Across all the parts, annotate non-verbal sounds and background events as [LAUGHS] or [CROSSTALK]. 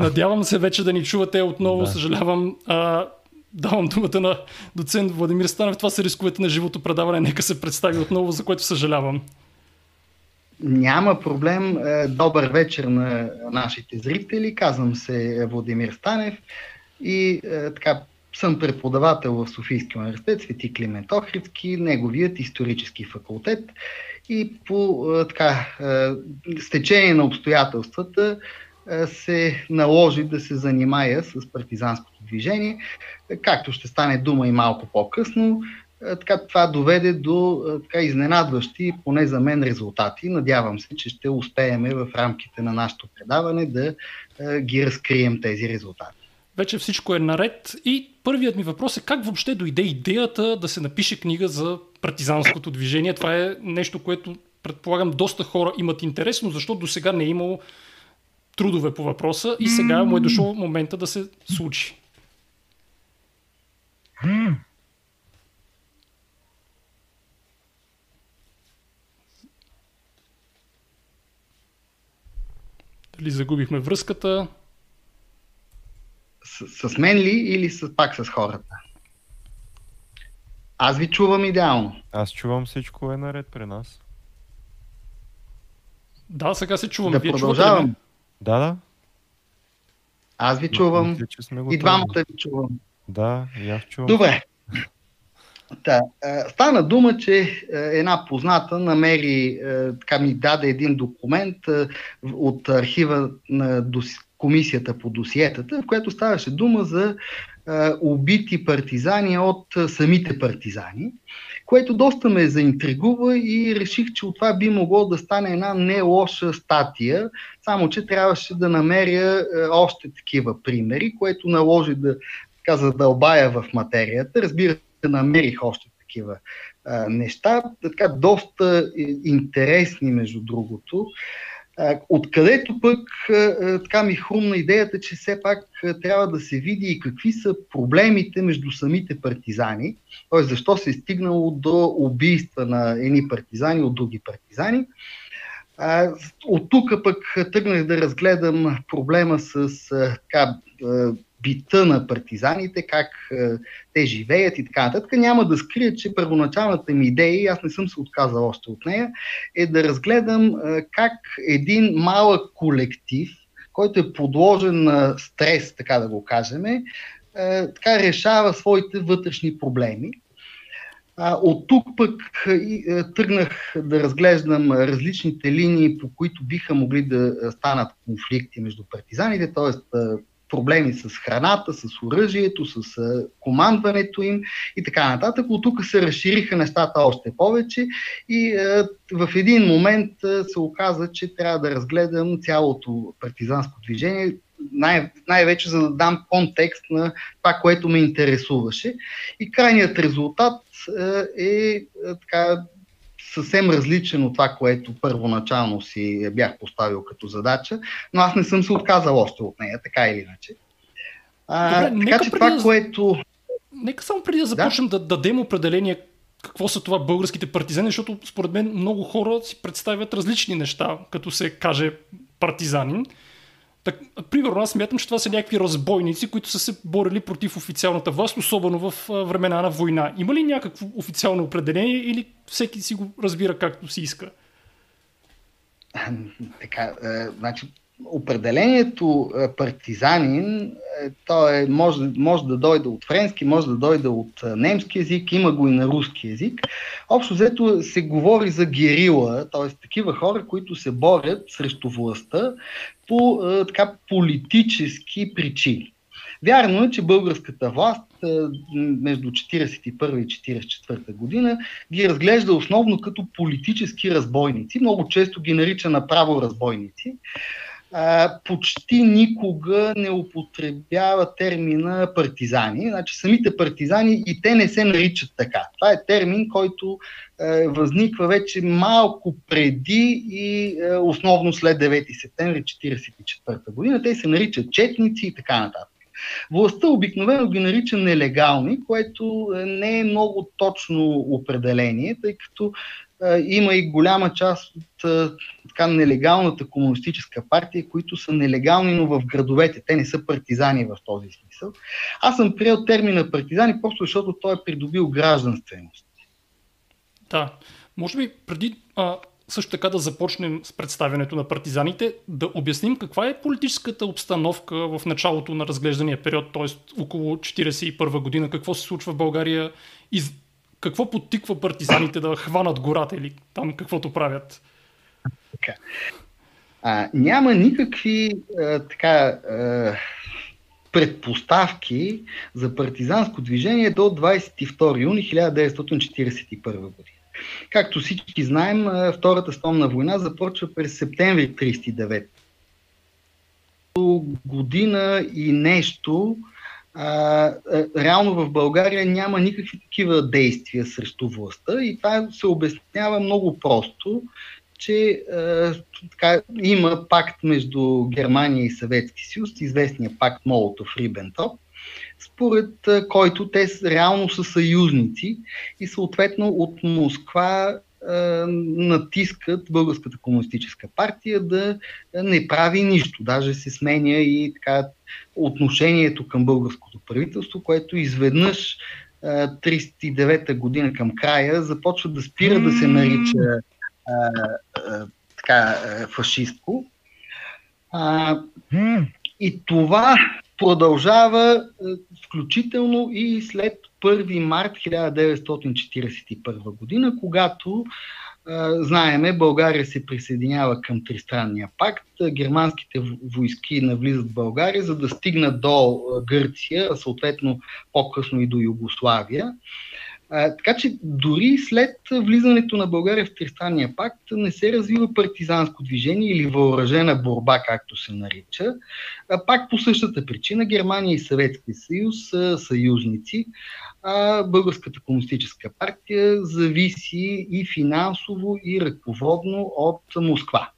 Надявам се вече да ни чувате отново. Да. Съжалявам. А, давам думата на доцент Владимир Станев. Това са рисковете на живото предаване. Нека се представи отново, за което съжалявам. Няма проблем. Е, добър вечер на нашите зрители. Казвам се Владимир Станев и е, така съм преподавател в Софийския университет Свети Климент Охридски, неговият исторически факултет и по е, така, стечение на обстоятелствата се наложи да се занимая с партизанското движение, както ще стане дума и малко по-късно. Така, това доведе до така, изненадващи, поне за мен, резултати. Надявам се, че ще успеем в рамките на нашето предаване да ги разкрием тези резултати. Вече всичко е наред и първият ми въпрос е как въобще дойде идеята да се напише книга за партизанското движение. Това е нещо, което предполагам доста хора имат интерес, но защо до сега не е имало трудове по въпроса и сега му е дошъл момента да се случи. Дали загубихме връзката? С, с мен ли или с, пак с хората? Аз ви чувам идеално. Аз чувам всичко е наред при нас. Да, сега се чувам. Да Вие продължавам. Да, да. Аз ви чувам. Мисля, че сме и двамата ви чувам. Да, и аз чувам. Добре. Та, стана дума, че една позната намери, така ми даде един документ от архива на комисията по досиетата, в което ставаше дума за убити партизани от самите партизани, което доста ме заинтригува и реших, че от това би могло да стане една не лоша статия, само че трябваше да намеря още такива примери, което наложи да така, задълбая в материята. Разбира се, намерих още такива а, неща, така доста интересни между другото. Откъдето пък така ми хрумна идеята, че все пак трябва да се види и какви са проблемите между самите партизани, т.е. защо се е стигнало до убийства на едни партизани от други партизани. От тук пък тръгнах да разгледам проблема с така, бита на партизаните, как е, те живеят и така нататък. Няма да скрия, че първоначалната ми идея, и аз не съм се отказал още от нея, е да разгледам е, как един малък колектив, който е подложен на стрес, така да го кажем, е, така решава своите вътрешни проблеми. От тук пък тръгнах да разглеждам различните линии, по които биха могли да станат конфликти между партизаните, т.е проблеми с храната, с оръжието, с командването им и така нататък. От тук се разшириха нещата още повече и в един момент се оказа, че трябва да разгледам цялото партизанско движение, най- най-вече за да дам контекст на това, което ме интересуваше. И крайният резултат е, е така съвсем различен от това, което първоначално си бях поставил като задача, но аз не съм се отказал още от нея, така или иначе. А, Добре, така че това, да... което... Нека само преди да започнем да, да дадем определение какво са това българските партизани, защото според мен много хора си представят различни неща, като се каже партизанин. Так, примерно аз смятам, че това са някакви разбойници, които са се борили против официалната власт, особено в времена на война. Има ли някакво официално определение или всеки си го разбира както си иска? Така, е, значи, определението е, партизанин, е, то е, може, може да дойде от френски, може да дойде от немски язик, има го и на руски язик. Общо взето се говори за герила, т.е. такива хора, които се борят срещу властта по така политически причини. Вярно е, че българската власт между 1941 и 1944 година ги разглежда основно като политически разбойници. Много често ги нарича направо разбойници а, почти никога не употребява термина партизани. Значи самите партизани и те не се наричат така. Това е термин, който е, възниква вече малко преди и е, основно след 9 септември 1944 година. Те се наричат четници и така нататък. Властта обикновено ги нарича нелегални, което не е много точно определение, тъй като има и голяма част от така нелегалната комунистическа партия, които са нелегални, но в градовете. Те не са партизани в този смисъл. Аз съм приел термина партизани, просто защото той е придобил гражданственост. Да. Може би преди а, също така да започнем с представянето на партизаните, да обясним каква е политическата обстановка в началото на разглеждания период, т.е. около 1941 година, какво се случва в България и какво подтиква партизаните да хванат гората или там каквото правят? А, няма никакви а, така а, предпоставки за партизанско движение до 22 юни 1941 година. Както всички знаем, Втората стомна война започва през септември 1939. Година и нещо а, реално в България няма никакви такива действия срещу властта и това се обяснява много просто, че а, така, има пакт между Германия и Съветски съюз, известния пакт Молотов-Рибентроп, според който те реално са съюзници и съответно от Москва натискат Българската комунистическа партия да не прави нищо. Даже се сменя и така отношението към българското правителство, което изведнъж 39-та година към края започва да спира да се нарича а, а, така, фашистко. А, и това продължава включително и след 1 март 1941 година, когато знаеме, България се присъединява към Тристранния пакт. Германските войски навлизат в България, за да стигнат до Гърция, съответно по-късно и до Югославия. Така че дори след влизането на България в Тристранния пакт не се развива партизанско движение или въоръжена борба, както се нарича. А, пак по същата причина Германия и Съветския съюз са съюзници, а Българската комунистическа партия зависи и финансово, и ръководно от Москва.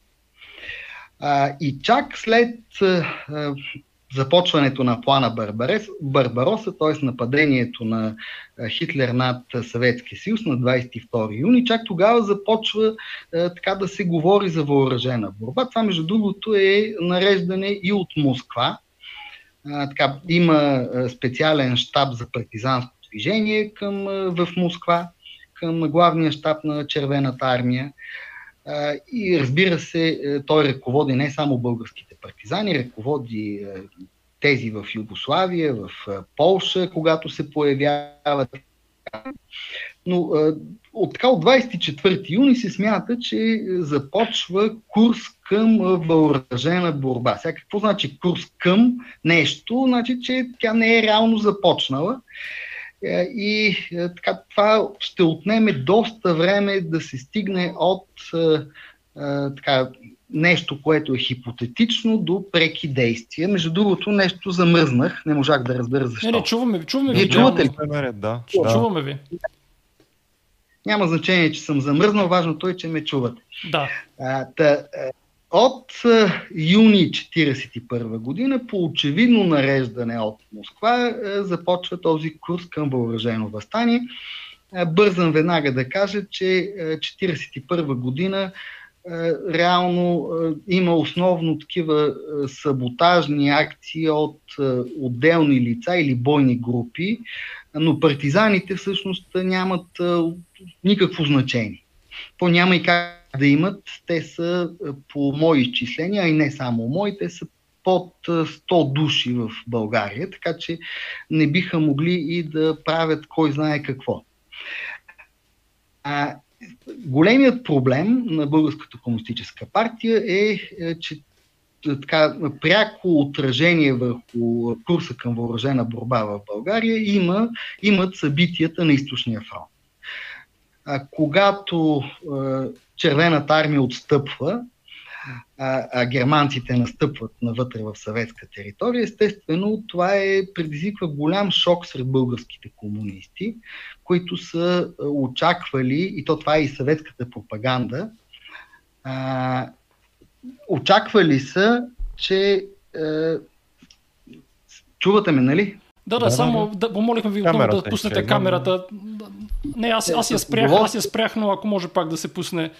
А, и чак след започването на плана Барбарес, Барбароса, т.е. нападението на Хитлер над Съветския съюз на 22 юни, чак тогава започва така да се говори за въоръжена борба. Това, между другото, е нареждане и от Москва. така, има специален штаб за партизанско движение към, в Москва, към главния щаб на Червената армия. И разбира се, той ръководи не само българските партизани, ръководи тези в Югославия, в Полша, когато се появяват. Но от така от 24 юни се смята, че започва курс към въоръжена борба. Сега какво значи курс към нещо? Значи, че тя не е реално започнала. Е, и е, така, това ще отнеме доста време да се стигне от е, така, нещо, което е хипотетично, до преки действия. Между другото, нещо замръзнах, не можах да разбера защо. Не, не, чуваме ви, чуваме ви. чувате ли? Да, чуваме ви. Няма значение, че съм замръзнал, важното е, че ме чувате. Да. А, та, от юни 1941 година, по очевидно нареждане от Москва, започва този курс към въоръжено възстание. Бързам веднага да кажа, че 1941 година реално има основно такива саботажни акции от отделни лица или бойни групи, но партизаните всъщност нямат никакво значение. То няма и как да имат. Те са по мои изчисления, а и не само мои, те са под 100 души в България, така че не биха могли и да правят кой знае какво. А, големият проблем на Българската комунистическа партия е, е че така, пряко отражение върху курса към въоръжена борба в България има, имат събитията на източния фронт. А, когато а, Червената армия отстъпва, а, а германците настъпват навътре в съветска територия, естествено това е, предизвиква голям шок сред българските комунисти, които са очаквали, и то това е и съветската пропаганда, а, очаквали са, че... А, чувате ме, нали? Да, да, да само да, да помолихме ви отново да пуснете ще, камерата. Не, аз, аз, я спрях, аз я спрях, но ако може пак да се пусне.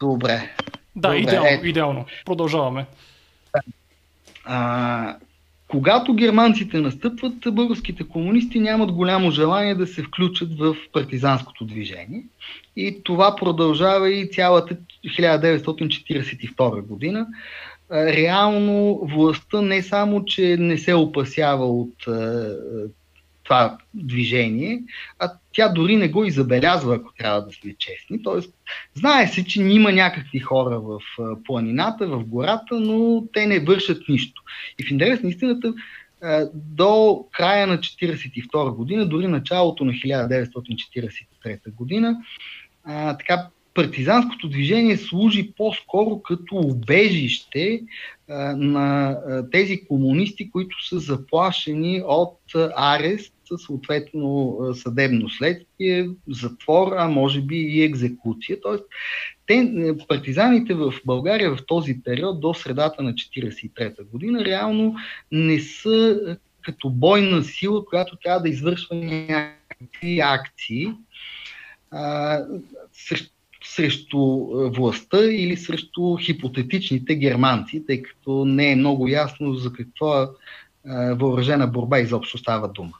Добре. Да, Добре. идеално, идеално. Продължаваме. А, когато германците настъпват, българските комунисти нямат голямо желание да се включат в партизанското движение. И това продължава и цялата 1942 година. Реално властта не само, че не се опасява от това движение, а тя дори не го и забелязва, ако трябва да сме честни. Тоест, знае се, че има някакви хора в планината, в гората, но те не вършат нищо. И в интерес на истината, до края на 1942 година, дори началото на 1943 година, така партизанското движение служи по-скоро като убежище на тези комунисти, които са заплашени от арест, съответно съдебно следствие, затвор, а може би и екзекуция. Тоест, те, партизаните в България в този период до средата на 1943 година реално не са като бойна сила, която трябва да извършва някакви акции. А, срещу е, властта или срещу хипотетичните германци, тъй като не е много ясно за каква е, въоръжена борба изобщо става дума.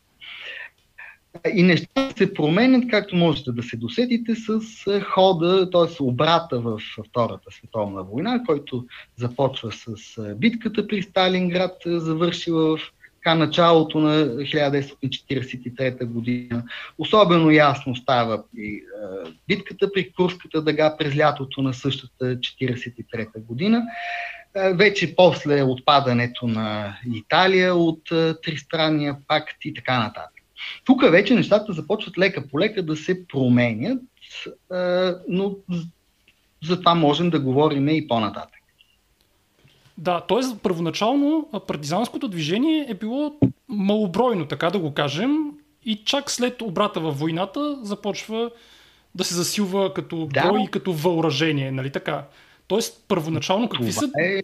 И нещата се променят, както можете да се досетите, с е, хода, т.е. обрата в Втората световна война, който започва с битката при Сталинград, завършила в така, началото на 1943 година. Особено ясно става при е, битката при Курската дъга през лятото на същата 1943 година. Е, вече после отпадането на Италия от е, Тристранния пакт и така нататък. Тук вече нещата започват лека по лека да се променят, но за това можем да говорим и по-нататък. Да, т.е. първоначално партизанското движение е било малобройно, така да го кажем, и чак след обрата във войната започва да се засилва като да. брой и като въоръжение, нали така? Тоест, първоначално какви Това са... Е...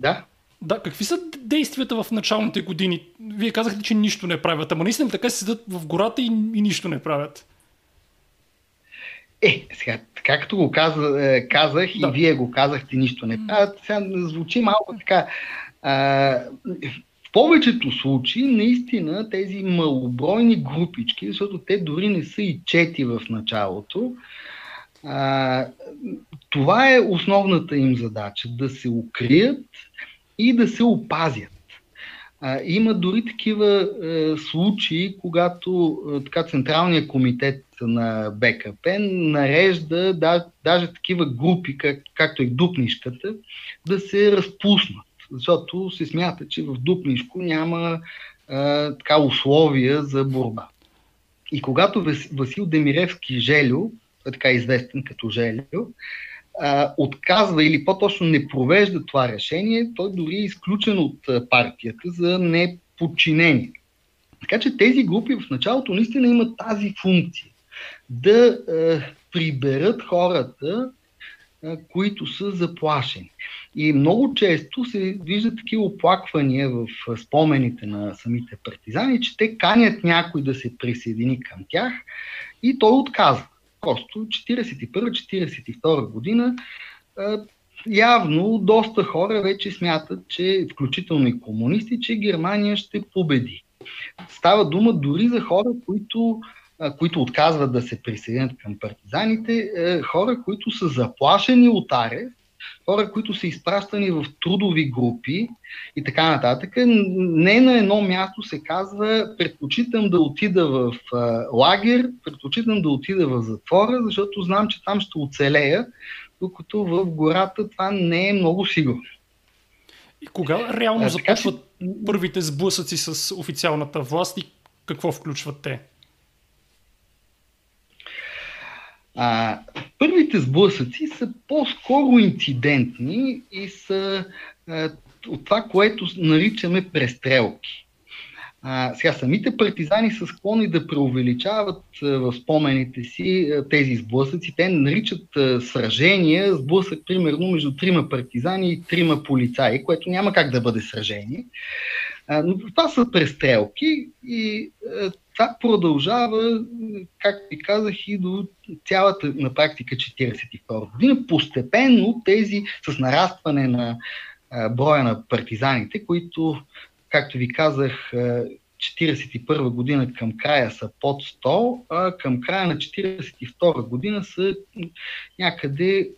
Да. Да, какви са действията в началните години? Вие казахте, че нищо не правят, ама наистина така се седат в гората и, и нищо не правят. Е, сега, както го каза, е, казах да. и вие го казахте, нищо не правят, сега звучи малко така. А, в повечето случаи, наистина, тези малобройни групички, защото те дори не са и чети в началото, а, това е основната им задача да се укрият и да се опазят. Има дори такива е, случаи, когато е, така Централният комитет на БКП нарежда да, даже такива групи, как, както и Дупнишката, да се разпуснат. Защото се смята, че в Дупнишко няма е, така условия за борба. И когато Васил Демиревски Желю, така известен като Желю, отказва или по-точно не провежда това решение, той дори е изключен от партията за неподчинение. Така че тези групи в началото наистина имат тази функция да а, приберат хората, а, които са заплашени. И много често се виждат такива оплаквания в спомените на самите партизани, че те канят някой да се присъедини към тях и той отказва. Просто 41-42 година явно доста хора вече смятат, че включително и комунисти, че Германия ще победи. Става дума дори за хора, които, които отказват да се присъединят към партизаните, хора, които са заплашени от арест хора, които са изпращани в трудови групи и така нататък. Не на едно място се казва предпочитам да отида в лагер, предпочитам да отида в затвора, защото знам, че там ще оцелея, докато в гората това не е много сигурно. И кога реално а, започват така, първите сблъсъци с официалната власт и какво включват те? А, първите сблъсъци са по-скоро инцидентни и са а, от това, което наричаме престрелки. А, сега самите партизани са склонни да преувеличават а, в спомените си а, тези сблъсъци. Те наричат а, сражения, сблъсък примерно между трима партизани и трима полицаи, което няма как да бъде сражение. Но това са престрелки и това продължава, както ви казах, и до цялата на практика 42 година. Постепенно тези с нарастване на броя на партизаните, които, както ви казах, 1941 година към края са под 100, а към края на 1942 година са някъде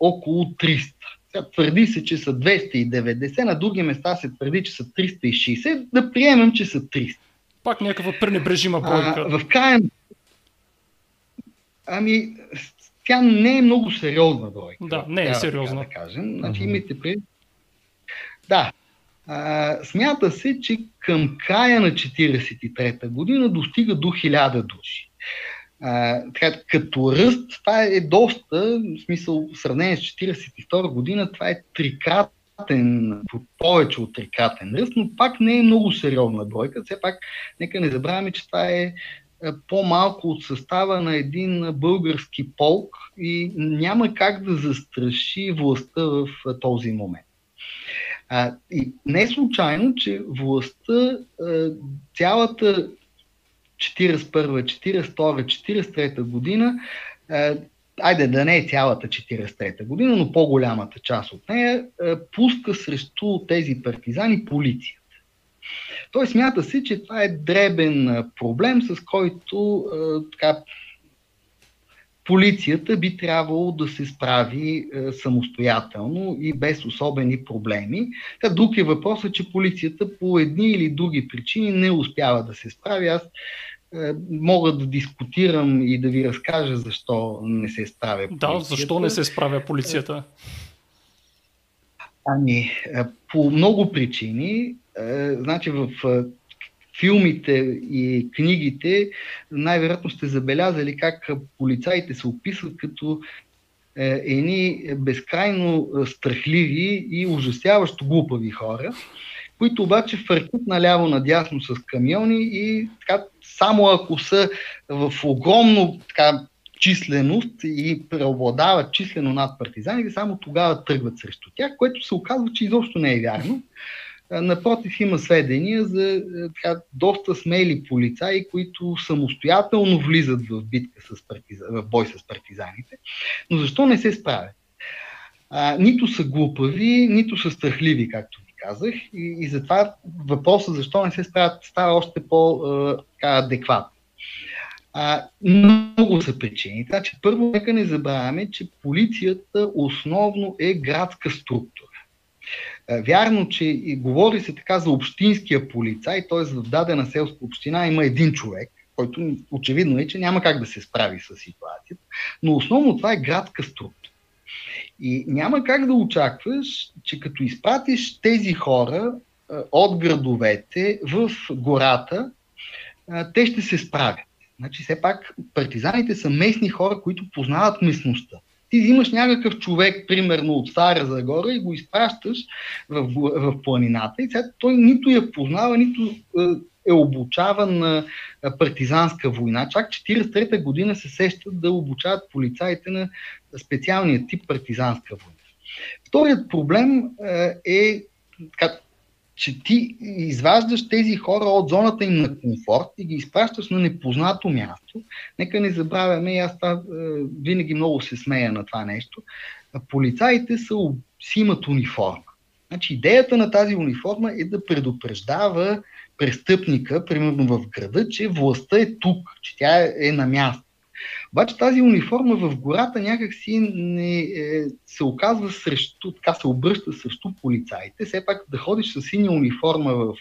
около 300. Твърди се, че са 290, на други места се твърди, че са 360, да приемем, че са 300. Пак някаква пренебрежима бройка. А, в края Ами, тя не е много сериозна бройка. Да, не е сериозна. Да кажем. Значи, имайте при... Да, а, смята се, че към края на 1943 година достига до 1000 души. Така, като ръст, това е доста, в смисъл, в сравнение с 1942 година, това е трикратен, повече от трикратен ръст, но пак не е много сериозна бройка. Все пак, нека не забравяме, че това е по-малко от състава на един български полк и няма как да застраши властта в този момент. А, и не е случайно, че властта цялата 41, 42, 43 година, айде да не е цялата 43-та година, но по-голямата част от нея, пуска срещу тези партизани полицията. Той смята се, че това е дребен проблем, с който така, полицията би трябвало да се справи е, самостоятелно и без особени проблеми. Та друг е въпросът, че полицията по едни или други причини не успява да се справи. Аз е, мога да дискутирам и да ви разкажа защо не се справя полицията. Да, защо не се справя полицията? Ами, е, по много причини. Е, значи в е, филмите и книгите, най-вероятно сте забелязали как полицаите се описват като е, едни безкрайно страхливи и ужасяващо глупави хора, които обаче фъркат наляво-надясно с камиони и така, само ако са в огромно така, численост и преобладават числено над партизаните, само тогава тръгват срещу тях, което се оказва, че изобщо не е вярно. Напротив, има сведения за е, така, доста смели полицаи, които самостоятелно влизат в битка с партизан, в бой с партизаните. Но защо не се справят? А, нито са глупави, нито са страхливи, както ви казах. И, и затова въпросът защо не се справят става още по-адекватен. много са причини. Така че първо нека не забравяме, че полицията основно е градска структура. Е, вярно, че и говори се така за общинския полицай, т.е. в дадена селска община има един човек, който очевидно е, че няма как да се справи с ситуацията, но основно това е градска структура. И няма как да очакваш, че като изпратиш тези хора е, от градовете в гората, е, те ще се справят. Значи, все пак партизаните са местни хора, които познават местността. Ти взимаш някакъв човек, примерно от Стара Загора и го изпращаш в, в планината и сега той нито я познава, нито е, е обучаван на партизанска война. Чак 43-та година се сещат да обучават полицаите на специалния тип партизанска война. Вторият проблем е, е че ти изваждаш тези хора от зоната им на комфорт и ги изпращаш на непознато място. Нека не забравяме, и аз това, е, винаги много се смея на това нещо, полицаите са, си имат униформа. Значи идеята на тази униформа е да предупреждава престъпника, примерно в града, че властта е тук, че тя е на място. Обаче тази униформа в гората някакси не, е, се оказва срещу, така се обръща срещу полицаите. Все пак да ходиш с синя униформа в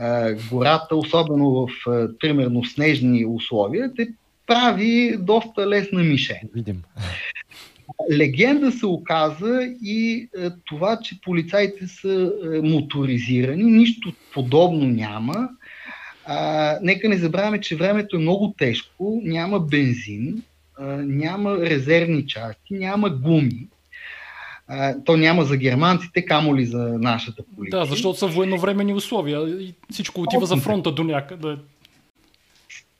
е, гората, особено в, е, примерно, снежни условия, те прави доста лесна мишен. Видим. Легенда се оказа и е, това, че полицаите са е, моторизирани. Нищо подобно няма. А, нека не забравяме, че времето е много тежко, няма бензин, а, няма резервни части, няма гуми. А, то няма за германците, камо ли за нашата полиция. Да, защото са военновременни условия и всичко отива за фронта до някъде.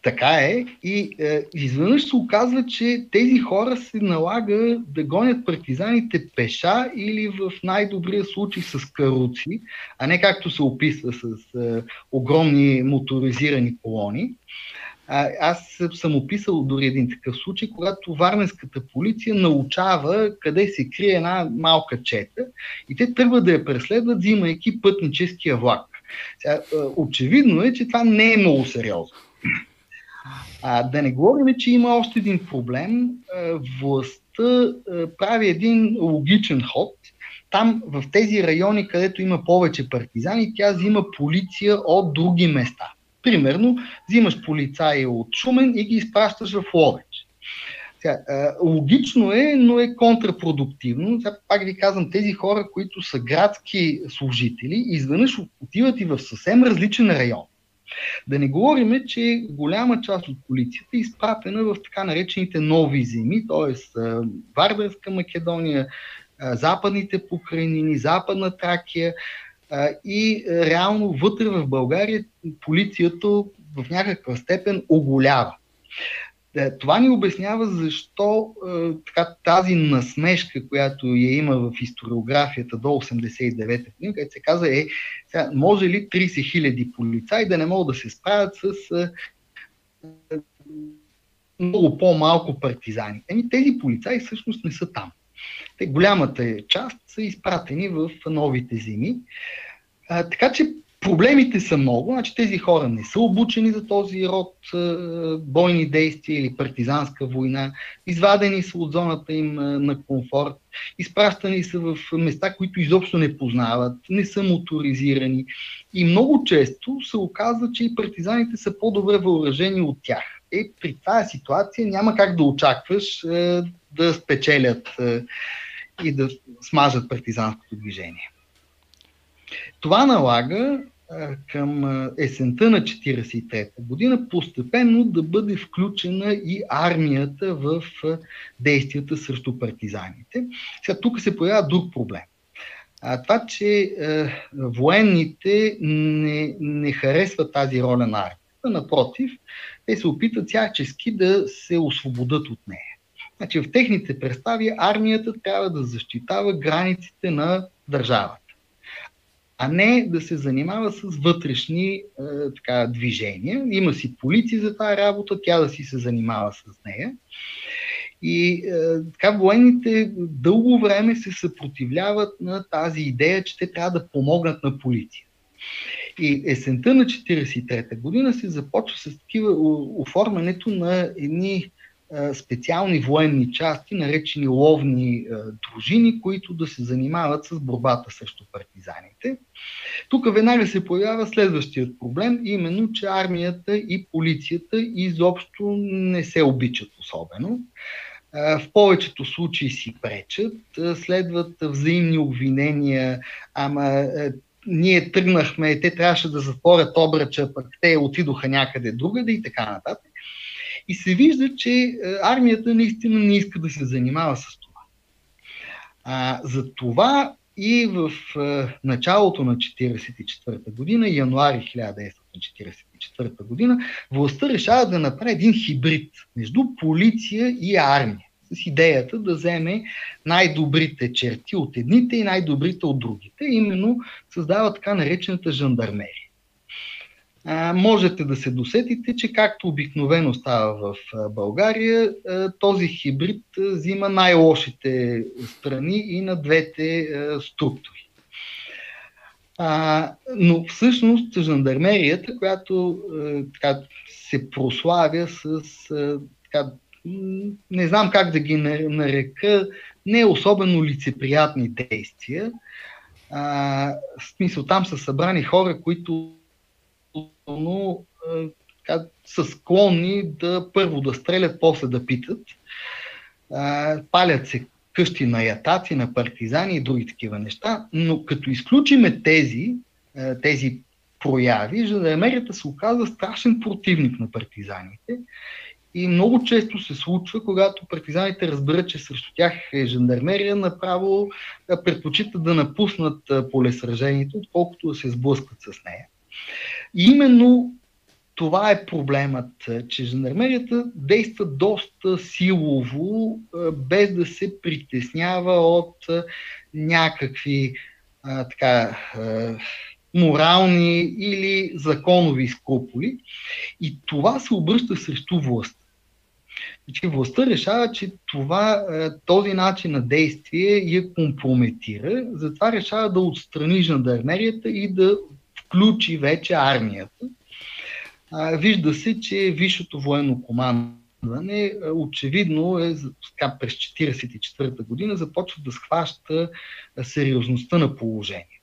Така е. И е, изведнъж се оказва, че тези хора се налага да гонят партизаните пеша или в най-добрия случай с каруци, а не както се описва с е, огромни моторизирани колони. А, аз съм описал дори един такъв случай, когато Варненската полиция научава къде се крие една малка чета и те тръгват да я преследват, взимайки пътническия влак. Сега, е, очевидно е, че това не е много сериозно. А, да не говорим, че има още един проблем. Властта прави един логичен ход. Там, в тези райони, където има повече партизани, тя взима полиция от други места. Примерно, взимаш полицаи от Шумен и ги изпращаш в Ловеч. Сега, логично е, но е контрапродуктивно. Сега, пак ви казвам, тези хора, които са градски служители, изведнъж отиват и в съвсем различен район. Да не говорим, че голяма част от полицията е изпратена в така наречените нови земи, т.е. Вардарска Македония, западните покрайнини, западна Тракия и реално вътре в България полицията в някаква степен оголява. Е, това ни обяснява защо е, така, тази насмешка, която я има в историографията до 89-та година, където се каза е, сега, може ли 30 хиляди полицаи да не могат да се справят с е, много по-малко партизани. Еми, тези полицаи всъщност не са там. Те, голямата част са изпратени в новите земи. А, така че Проблемите са много, значи тези хора не са обучени за този род бойни действия или партизанска война, извадени са от зоната им на комфорт, изпращани са в места, които изобщо не познават, не са моторизирани и много често се оказва, че и партизаните са по-добре въоръжени от тях. Е, при тази ситуация няма как да очакваш е, да спечелят е, и да смажат партизанското движение. Това налага към есента на 1943 година постепенно да бъде включена и армията в действията срещу партизаните. Сега тук се появява друг проблем. А, това, че е, военните не, не харесват тази роля на армията. Напротив, те се опитат всячески да се освободят от нея. Значи, в техните представи армията трябва да защитава границите на държавата а не да се занимава с вътрешни е, така, движения. Има си полиция за тази работа, тя да си се занимава с нея. И е, така военните дълго време се съпротивляват на тази идея, че те трябва да помогнат на полиция. И есента на 1943 година се започва с такива оформянето на едни специални военни части, наречени ловни дружини, които да се занимават с борбата срещу партизаните. Тук веднага се появява следващият проблем, именно, че армията и полицията изобщо не се обичат особено. В повечето случаи си пречат, следват взаимни обвинения, ама ние тръгнахме, те трябваше да затворят обръча, пък те отидоха някъде другаде и така нататък. И се вижда, че е, армията наистина не иска да се занимава с това. А, за това и в е, началото на 1944 година, януари 1944 година, властта решава да направи един хибрид между полиция и армия с идеята да вземе най-добрите черти от едните и най-добрите от другите. Именно създава така наречената жандармерия можете да се досетите, че както обикновено става в България, този хибрид взима най-лошите страни и на двете структури. Но всъщност жандармерията, която така, се прославя с така, не знам как да ги нарека, не особено лицеприятни действия. В смисъл, там са събрани хора, които но така, са склонни да първо да стрелят, после да питат. Палят се къщи на ятаци, на партизани и други такива неща, но като изключиме тези, тези прояви, жандармерията се оказва страшен противник на партизаните и много често се случва, когато партизаните разберат, че срещу тях е жандармерия, направо предпочитат да напуснат полесражението, отколкото да се сблъскат с нея. Именно това е проблемът, че жандармерията действа доста силово, без да се притеснява от някакви а, така, а, морални или законови скруполи. И това се обръща срещу власт. Значи властта решава, че това, този начин на действие я компрометира, затова решава да отстрани жандармерията и да включи вече армията. Вижда се, че висшето военно командване очевидно е така, през 1944 година започва да схваща сериозността на положението.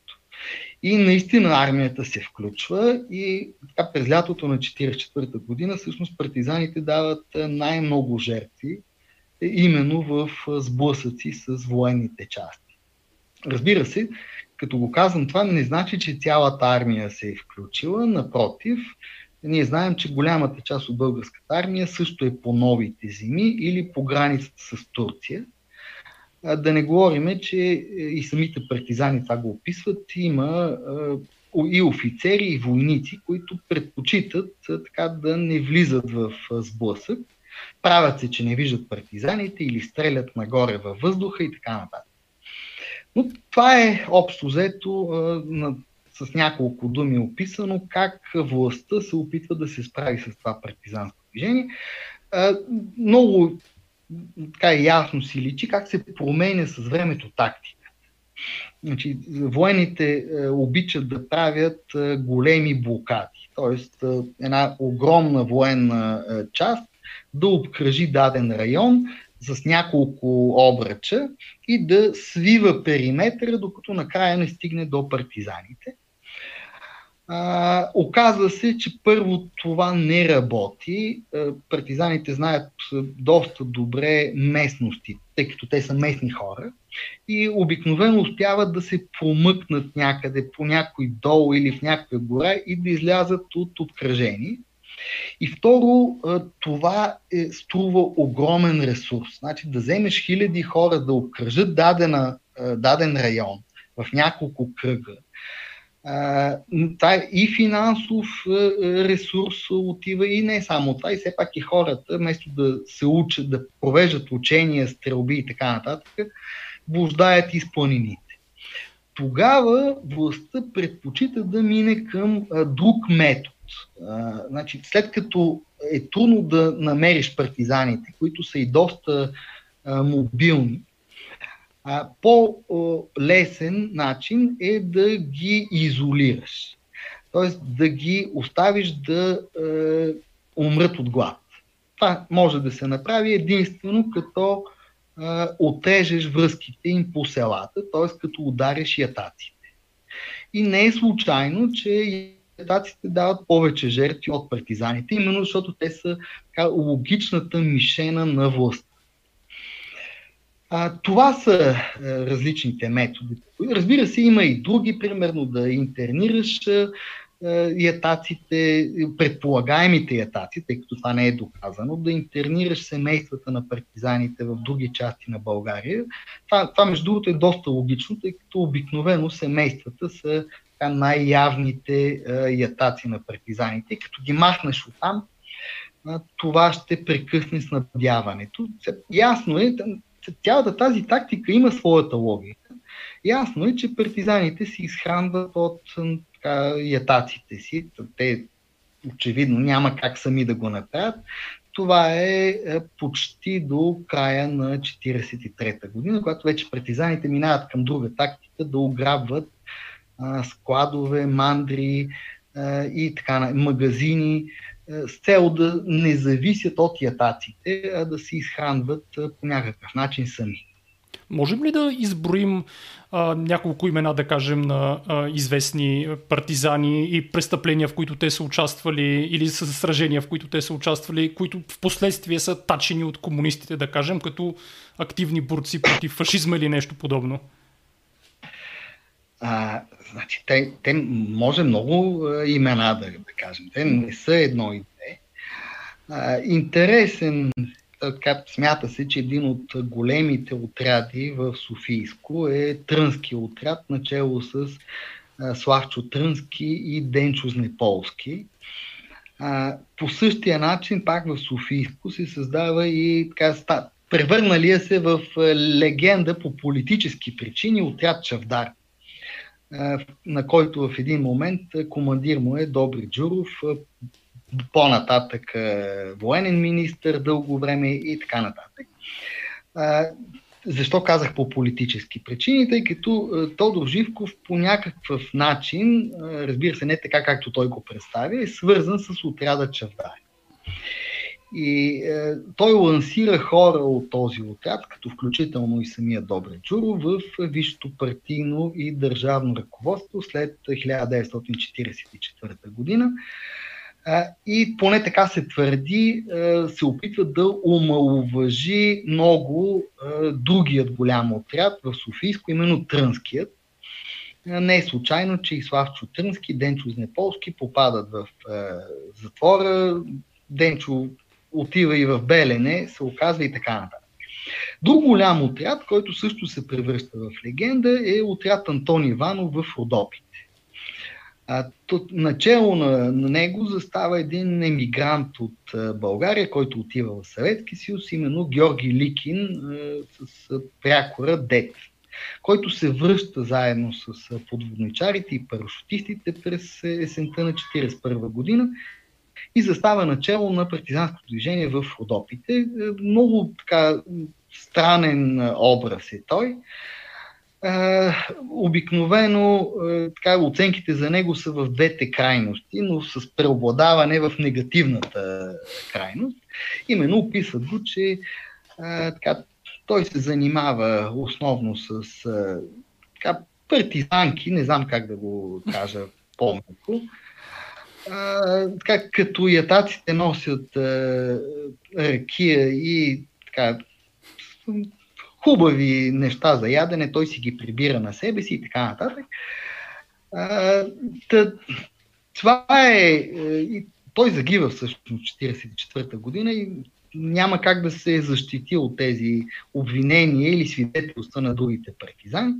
И наистина армията се включва и така, през лятото на 1944 година всъщност партизаните дават най-много жертви е, именно в сблъсъци с военните части. Разбира се, като го казвам това, не значи, че цялата армия се е включила. Напротив, ние знаем, че голямата част от българската армия също е по новите земи или по границата с Турция. Да не говориме, че е, и самите партизани това го описват, има и офицери, и войници, които предпочитат така да не влизат в сблъсък. Правят се, че не виждат партизаните или стрелят нагоре във въздуха и така нататък. Но това е общо взето с няколко думи описано как властта се опитва да се справи с това партизанско движение. Много така ясно си личи как се променя с времето тактика. Значи, военните обичат да правят големи блокади, т.е. една огромна военна част да обкръжи даден район с няколко обръча и да свива периметъра, докато накрая не стигне до партизаните. А, оказва се, че първо това не работи. Партизаните знаят доста добре местности, тъй като те са местни хора и обикновено успяват да се промъкнат някъде по някой долу или в някаква гора и да излязат от обкръжени. И второ, това е, струва огромен ресурс. Значи да вземеш хиляди хора да обкръжат дадена, даден район в няколко кръга, това и финансов ресурс отива и не само това, и все пак и хората, вместо да се учат, да провеждат учения, стрелби и така нататък, блуждаят из планините. Тогава властта предпочита да мине към друг метод. А, значи, след като е трудно да намериш партизаните, които са и доста а, мобилни, по-лесен начин е да ги изолираш. Тоест да ги оставиш да е, умрат от глад. Това може да се направи единствено като е, отрежеш връзките им по селата, т.е. като удариш ятаците. И не е случайно, че ятаците дават повече жертви от партизаните, именно защото те са така, логичната мишена на властта. А, това са а, различните методи. Разбира се, има и други, примерно да интернираш а, ятаците, предполагаемите ятаци, тъй като това не е доказано, да интернираш семействата на партизаните в други части на България. Това, това между другото е доста логично, тъй като обикновено семействата са така, най-явните ятаци на партизаните. Като ги махнеш от там, това ще прекъсне снабдяването. Ясно е, цялата тази тактика има своята логика. Ясно е, че партизаните си изхранват от така, ятаците си. Те очевидно няма как сами да го направят. Това е, е почти до края на 1943 година, когато вече партизаните минават към друга тактика да ограбват складове, мандри и така, магазини, с цел да не зависят от ятаците, а да се изхранват по някакъв начин сами. Можем ли да изброим а, няколко имена, да кажем, на а, известни партизани и престъпления, в които те са участвали, или са сражения, в които те са участвали, които в последствие са тачени от комунистите, да кажем, като активни борци против фашизма или нещо подобно? А, значи, те, те може много а, имена да, да кажем. Те не са едно и две. А, интересен, така, смята се, че един от големите отряди в Софийско е Трънски отряд, начало с а, Славчо Трънски и Денчо Знеполски. А, по същия начин, пак в Софийско, се създава и така, превърналия се в легенда по политически причини отряд Чавдар, на който в един момент командир му е Добри Джуров, по-нататък военен министр дълго време и така нататък. Защо казах по политически причини? Тъй като Тодор Живков по някакъв начин, разбира се не така както той го представя, е свързан с отряда Чавдар. И е, той лансира хора от този отряд, като включително и самия Добре Чуро, в висшето партийно и държавно ръководство след 1944 година. И поне така се твърди, се опитва да омалуважи много другият голям отряд в Софийско, именно Трънският. Не е случайно, че и Славчо Трънски, Денчо Знеполски попадат в затвора. Денчо отива и в Белене, се оказва и така нататък. Друг голям отряд, който също се превръща в легенда, е отряд Антон Иванов в Родопите. А, то, начало на, на него застава един емигрант от а, България, който отива в Съветски съюз, именно Георги Ликин а, с а, прякора Дет, който се връща заедно с а, подводничарите и парашутистите през есента на 1941 година и застава начало на партизанското движение в Родопите. Е, много така странен образ е той. Uh, обикновено така, оценките за него са в двете крайности, но с преобладаване в негативната крайност. Именно описват го, че така, той се занимава основно с така, партизанки, не знам как да го кажа по-малко, така, като ятаците носят а, ракия и така, хубави неща за ядене, той си ги прибира на себе си и така нататък. А, тъ, това е. И той загива всъщност 1944 година и няма как да се защити от тези обвинения или свидетелства на другите партизани.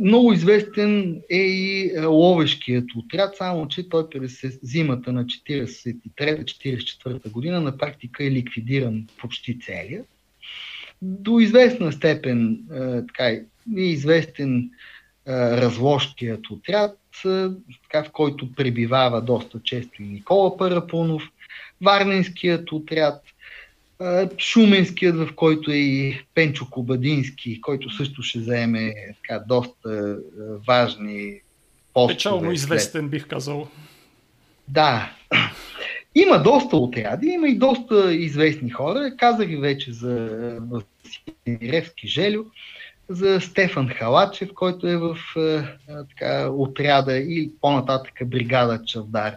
Много известен е и ловешкият отряд, само че той през зимата на 1943-1944 година на практика е ликвидиран почти целият. До известна степен така, е известен развожкият отряд, така, в който пребивава доста често и Никола Парапунов, Варненският отряд – Шуменският, в който е и Пенчо Кобадински, който също ще заеме така, доста важни постове. Печално известен, бих казал. Да. [CLEARS THROAT] Има доста отряди, има и доста известни хора. Казах ви вече за Василевски Желю, за Стефан Халачев, който е в така, отряда и по-нататък бригада Чавдар.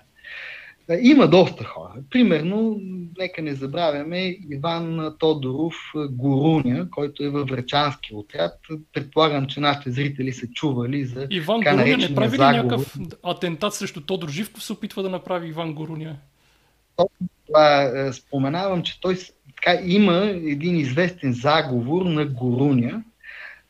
Има доста хора. Примерно, нека не забравяме Иван Тодоров Горуня, който е във Врачански отряд. Предполагам, че нашите зрители са чували за Иван Горуня не прави ли някакъв атентат срещу Тодор Живков се опитва да направи Иван Горуня? Това е, споменавам, че той така, има един известен заговор на Горуня,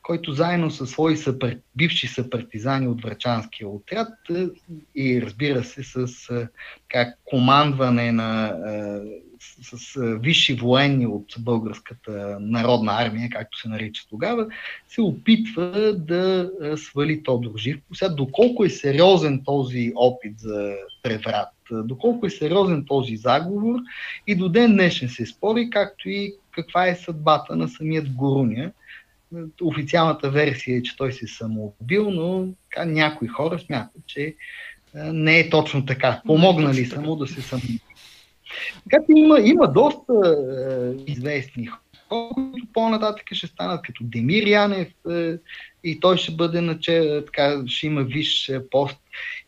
който заедно със свои съпар... бивши съпартизани от Врачанския отряд е, и разбира се с е, как, командване на е, с, с висши военни от българската народна армия, както се нарича тогава, се опитва да свали Тодор Живко. Сега, доколко е сериозен този опит за преврат, доколко е сериозен този заговор и до ден днешен се спори, както и каква е съдбата на самият Горуня, Официалната версия е, че той се е самоубил, но някои хора смятат, че не е точно така. Помогнали са му да се самоубил. Така има, има доста е, известни хора, които по-нататък ще станат като Демир Янев е, и той ще бъде на че, така, ще има висш пост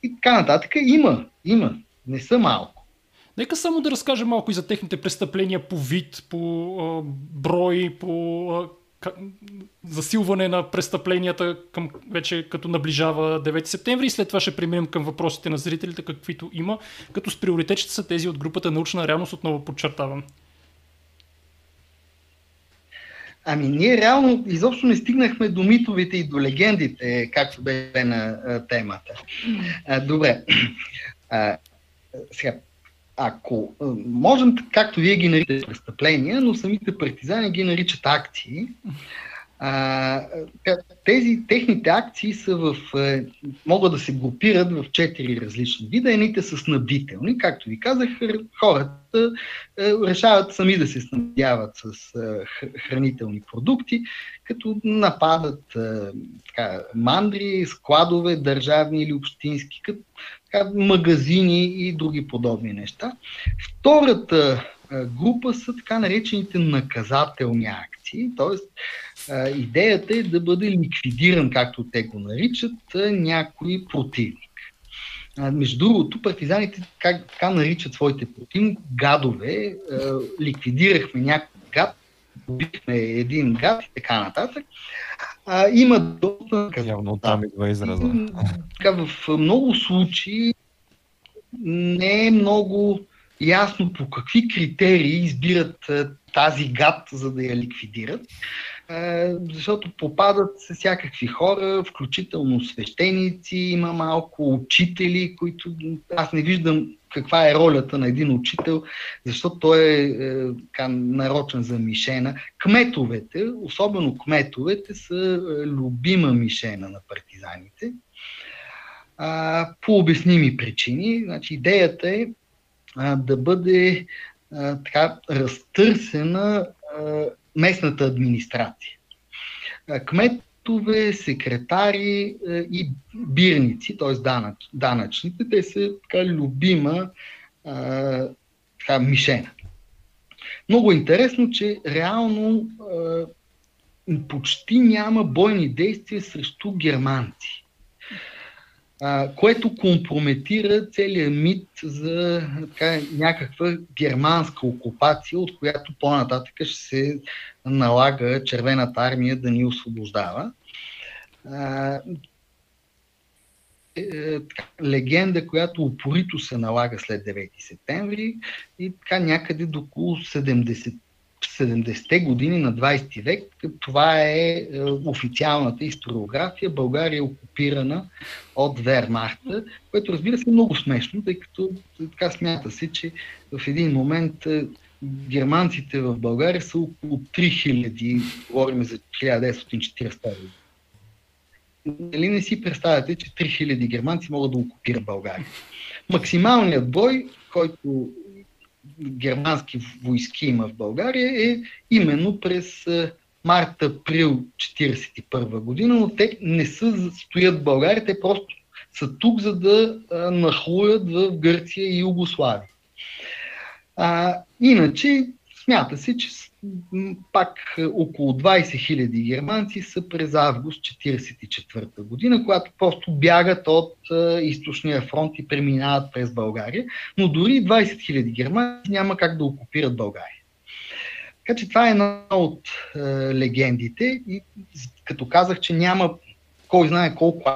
и така нататък. Има, има. Не са малко. Нека само да разкажем малко и за техните престъпления по вид, по а, брой, по а, засилване на престъпленията към вече като наближава 9 септември и след това ще преминем към въпросите на зрителите, каквито има, като с приоритетите са тези от групата научна реалност, отново подчертавам. Ами ние реално изобщо не стигнахме до митовете и до легендите, както бе на а, темата. А, добре. [CLEARS THROAT] А, сега, ако можем, както вие ги наричате престъпления, но самите партизани ги наричат акции, а, тези техните акции са в, е, могат да се групират в четири различни вида. Едните са снабдителни, както ви казах, хората е, решават сами да се снабдяват с е, хранителни продукти, като нападат така, мандри, складове, държавни или общински, като магазини и други подобни неща. Втората група са така наречените наказателни акции, т.е идеята е да бъде ликвидиран, както те го наричат, някой противник. Между другото, партизаните как, така наричат своите противни гадове. Ликвидирахме някой гад, убихме един гад и така нататък. А, има доста... Явно там идва израза. в много случаи не е много ясно по какви критерии избират тази гад, за да я ликвидират. Защото попадат се всякакви хора, включително свещеници, има малко учители, които аз не виждам каква е ролята на един учител, защото той е, е така, нарочен за мишена. Кметовете, особено кметовете, са е, любима мишена на партизаните. А, по обясними причини. Значи, идеята е а, да бъде а, така разтърсена а, местната администрация. Кметове, секретари и бирници, т.е. Данъч, данъчните, те са така любима а, така, мишена. Много интересно, че реално а, почти няма бойни действия срещу германци което компрометира целият мит за така, някаква германска окупация, от която по-нататък ще се налага червената армия да ни освобождава. А, е, е, легенда, която упорито се налага след 9 септември и така някъде до около 70 70-те години на 20 век. Това е, е официалната историография. България е окупирана от Вермахта, което разбира се е много смешно, тъй като така смята се, че в един момент е, германците в България са около 3000, говорим за 1940 година. Нали не си представяте, че 3000 германци могат да окупират България? Максималният бой, който германски войски има в България е именно през март-април 1941 година, но те не са стоят в България, те просто са тук, за да нахлуят в Гърция и Югославия. А, иначе смята се, че пак около 20 000 германци са през август 1944 година, когато просто бягат от източния фронт и преминават през България. Но дори 20 000 германци няма как да окупират България. Така че това е една от е, легендите. И като казах, че няма кой знае колко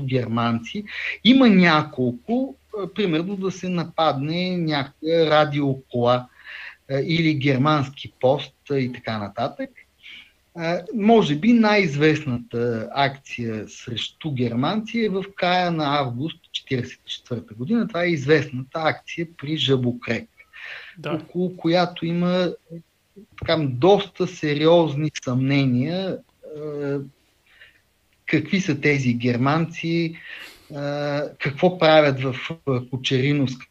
германци, има няколко, е, примерно да се нападне някаква радиокола или германски пост и така нататък. Може би най-известната акция срещу германци е в края на август 1944 година. Това е известната акция при Жабокрек, да. около която има така, доста сериозни съмнения какви са тези германци, какво правят в Кочериновска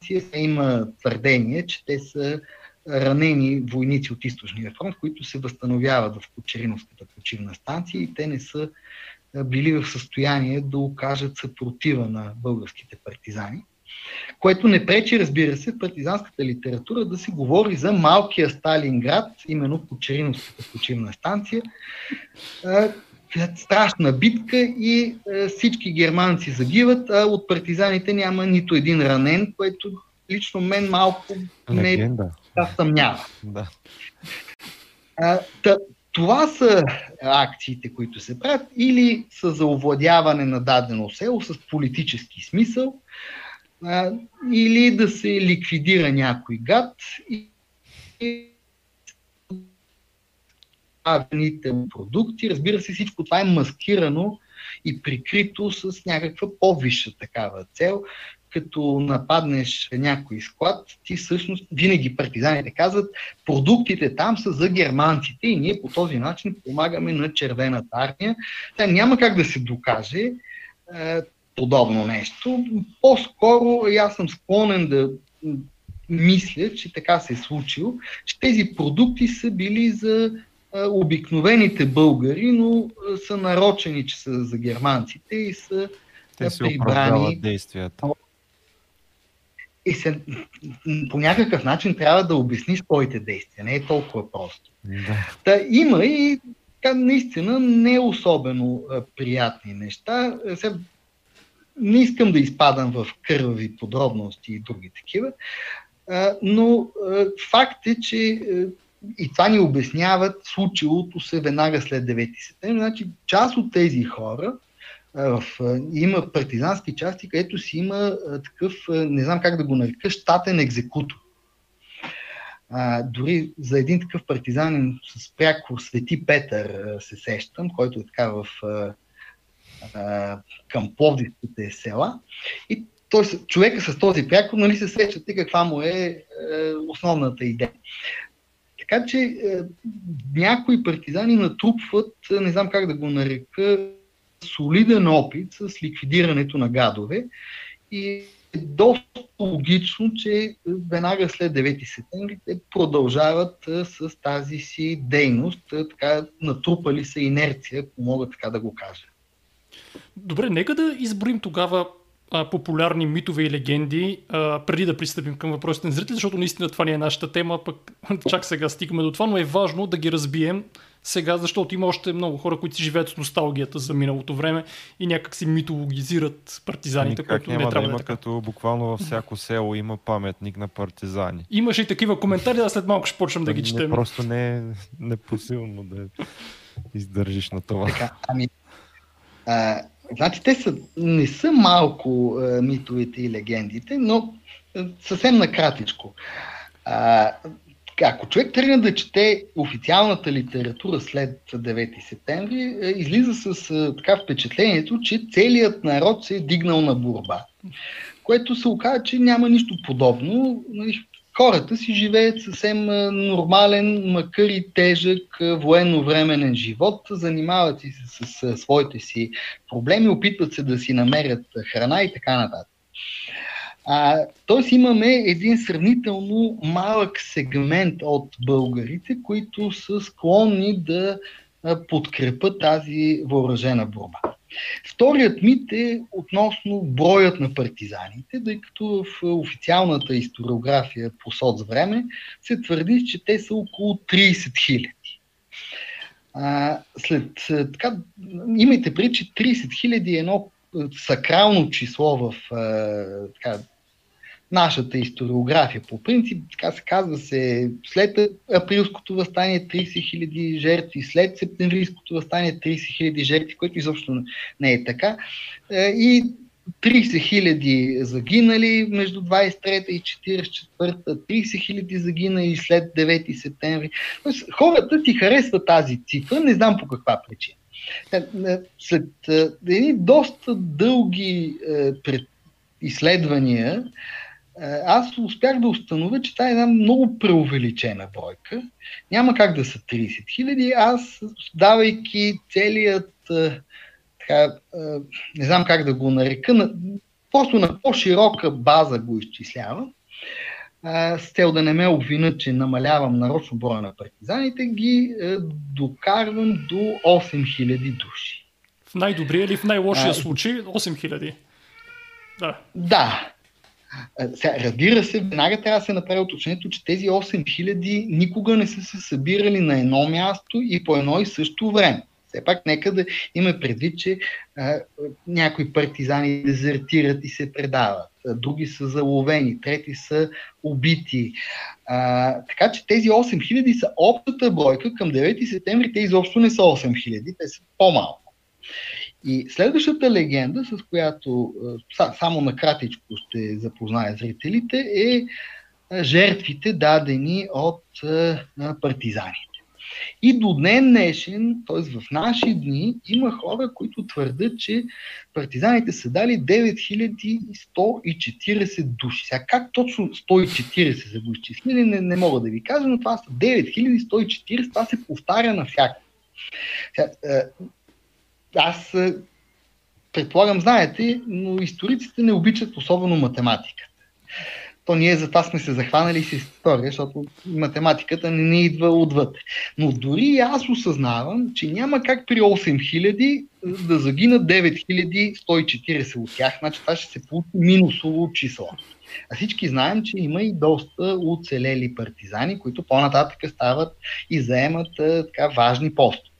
Турция има твърдение, че те са ранени войници от източния фронт, които се възстановяват в Кочериновската почивна станция и те не са били в състояние да окажат съпротива на българските партизани. Което не пречи, разбира се, в партизанската литература да се говори за малкия Сталинград, именно Кочериновската почивна станция, страшна битка и е, всички германци загиват, а от партизаните няма нито един ранен, което лично мен малко не съмнява. Да. А, това са акциите, които се правят или са за овладяване на дадено село с политически смисъл, а, или да се ликвидира някой гад и правените продукти. Разбира се, всичко това е маскирано и прикрито с някаква по-висша такава цел, като нападнеш някой склад, ти всъщност винаги партизаните казват, продуктите там са за германците и ние по този начин помагаме на червената армия. Та няма как да се докаже е, подобно нещо. По-скоро аз съм склонен да мисля, че така се е случило, че тези продукти са били за обикновените българи, но са нарочени, че са за германците и са Те си прибрани. действията. И се, по някакъв начин трябва да обясни своите действия. Не е толкова просто. Да. Та, има и така, наистина не особено а, приятни неща. Сега, не искам да изпадам в кървави подробности и други такива, а, но а, факт е, че и това ни обясняват случилото се веднага след 9 септември. Значи, част от тези хора, в, има партизански части, където си има такъв, не знам как да го нарека, щатен екзекутор. А, дори за един такъв партизанин с пряко Свети Петър се сещам, който е така в, а, към Пловдивските села. И той, човека с този прякор, нали се сещате каква му е, е основната идея. Така че е, някои партизани натрупват, е, не знам как да го нарека, солиден опит с ликвидирането на гадове и е доста логично, че веднага след 9 септември те продължават е, с тази си дейност, е, така натрупали се инерция, ако мога така да го кажа. Добре, нека да изброим тогава а, популярни митове и легенди, а, преди да пристъпим към въпросите на зрители, защото наистина това не е нашата тема, пък [LAUGHS] чак сега стигаме до това, но е важно да ги разбием сега, защото има още много хора, които си живеят с носталгията за миналото време и някак си митологизират партизаните, ами което не трябва да, има да е така. като буквално във всяко село има паметник на партизани. Имаше и такива коментари, а след малко ще почнем да ги четем. Не, просто не е [LAUGHS] непосилно да издържиш на това. Така, ами, а, Значи те са, не са малко а, митовете и легендите, но а, съвсем накратичко. А, ако човек тръгне да чете официалната литература след 9 септември, излиза с така впечатлението, че целият народ се е дигнал на борба. Което се оказа, че няма нищо подобно. Хората си живеят съвсем нормален, макар и тежък военно-временен живот, занимават се с, с, с своите си проблеми, опитват се да си намерят храна и така нататък. А, тоест имаме един сравнително малък сегмент от българите, които са склонни да подкрепят тази въоръжена борба. Вторият мит е относно броят на партизаните, тъй като в официалната историография по соцвреме се твърди, че те са около 30 хиляди. след, така, имайте преди, че 30 хиляди е едно сакрално число в така, нашата историография. По принцип, така се казва се, след априлското възстание 30 000 жертви, след септемврийското възстание 30 000 жертви, което изобщо не е така. Е, и 30 хиляди загинали между 23 и 44, 30 хиляди загинали след 9 септември. Тоест, хората ти харесват тази цифра, не знам по каква причина. Е, е, след едни доста дълги изследвания, аз успях да установя, че това е една много преувеличена бройка. Няма как да са 30 хиляди. Аз, давайки целият, е, така, е, не знам как да го нарека, на, просто на по-широка база го изчислявам, с цел да не ме обвинят, че намалявам нарочно броя на партизаните, ги докарвам до 8000 души. В най-добрия или в най-лошия а, случай 8000? Да. Да. Сега, разбира се, веднага трябва да се направи уточнението, че тези 8000 никога не са се събирали на едно място и по едно и също време. Все пак нека да има предвид, че а, някои партизани дезертират и се предават, а, други са заловени, трети са убити. А, така че тези 8000 са общата бройка към 9 септември, те изобщо не са 8000, те са по-малко. И следващата легенда, с която само накратичко ще запозная зрителите, е жертвите дадени от партизаните. И до днен днешен, т.е. в наши дни, има хора, които твърдят, че партизаните са дали 9140 души. Сега как точно 140 са го изчислили, не, не мога да ви кажа, но това са 9140, това се повтаря навсякъде. Сега, е, аз е, предполагам, знаете, но историците не обичат особено математика то ние за това сме се захванали с история, защото математиката не ни идва отвътре. Но дори аз осъзнавам, че няма как при 8000 да загинат 9140 от тях, значи това ще се получи минусово число. А всички знаем, че има и доста оцелели партизани, които по-нататък стават и заемат така важни постове.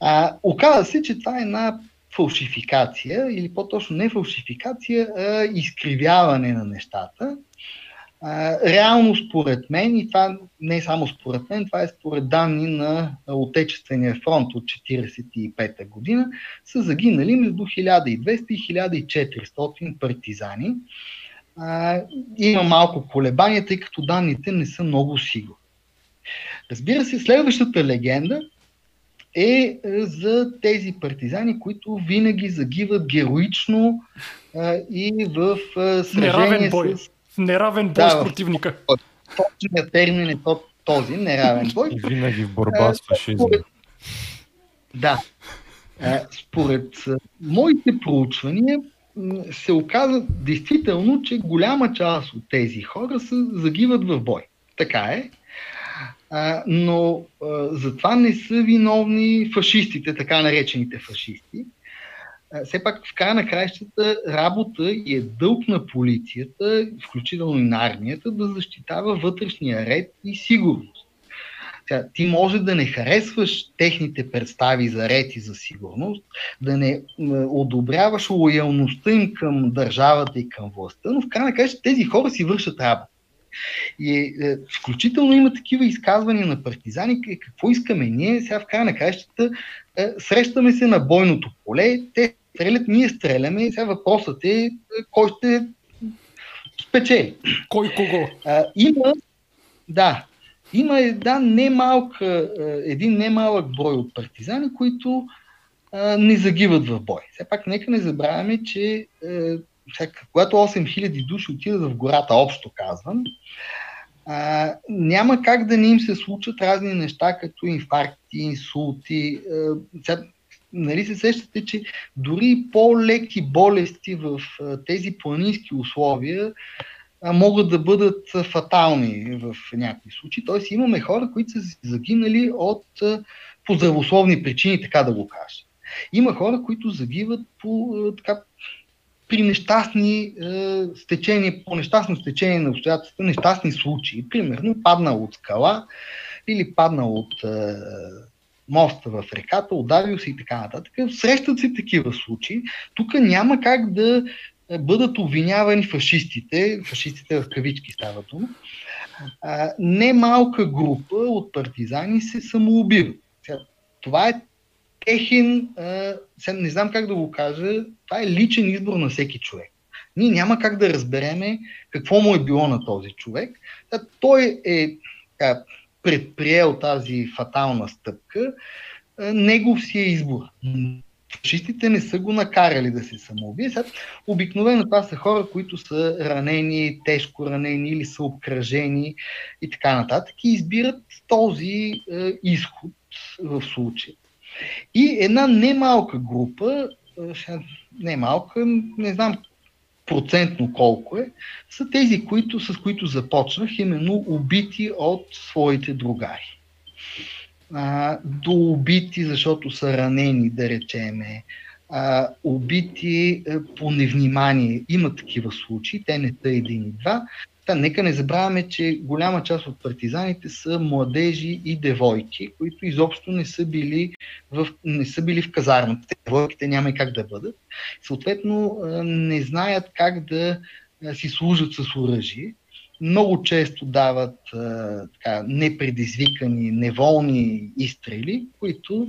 А, оказва се, че това е една фалшификация, или по-точно не фалшификация, а изкривяване на нещата. А, реално според мен, и това не е само според мен, това е според данни на Отечествения фронт от 1945 година, са загинали между 1200 и 1400 партизани. А, има малко колебания, тъй като данните не са много сигурни. Разбира се, следващата легенда е, е за тези партизани, които винаги загиват героично а, и в а, сражение неравен бой. с... Неравен бой да, с противника. Точният термин е този, неравен бой. И винаги в борба с фашизма. Да. А, според моите проучвания се оказа действително, че голяма част от тези хора са, загиват в бой. Така е но а, за това не са виновни фашистите, така наречените фашисти. А, все пак в края на краищата работа и е дълг на полицията, включително и на армията, да защитава вътрешния ред и сигурност. Ти може да не харесваш техните представи за ред и за сигурност, да не одобряваш лоялността им към държавата и към властта, но в крайна краища тези хора си вършат работа. И е, включително има такива изказвания на партизани, какво искаме ние, сега в края на краищата е, срещаме се на бойното поле, те стрелят, ние стреляме, и сега въпросът е, е кой ще спечели. Кой кого? А, има, да, има една немалка, е, един немалък брой от партизани, които а, не загиват в бой. Все пак нека не забравяме, че е, когато 8000 души отидат в гората, общо казвам, а, няма как да не им се случат разни неща, като инфаркти, инсулти. А, сега, нали се сещате, че дори по-леки болести в а, тези планински условия а, могат да бъдат фатални в някои случаи. Тоест имаме хора, които са загинали от а, по здравословни причини, така да го кажа. Има хора, които загиват по така, при нещастни е, стечения, по нещастно стечение на обстоятелства, нещастни случаи. Примерно паднал от скала или паднал от е, моста в реката, удавил се и така нататък. Срещат се такива случаи. Тук няма как да е, бъдат обвинявани фашистите, фашистите в кавички става дума, немалка група от партизани се самоубиват. Това е техен, а, не знам как да го кажа, това е личен избор на всеки човек. Ние няма как да разбереме какво му е било на този човек. Да, той е а, предприел тази фатална стъпка, а, негов си е избор. Фашистите не са го накарали да се самоубие. обикновено това са хора, които са ранени, тежко ранени или са обкръжени и така нататък и избират този е, изход в случая. И една немалка група, не малка, не знам процентно колко е, са тези, които, с които започнах, именно убити от своите другари. А, до убити, защото са ранени, да речеме, а, убити а, по невнимание. Има такива случаи, те не са един и два, Та, нека не забравяме, че голяма част от партизаните са младежи и девойки, които изобщо не са били в, не са били в казармата. Девойките няма и как да бъдат. Съответно, не знаят как да си служат с оръжие. Много често дават така, непредизвикани, неволни изстрели, които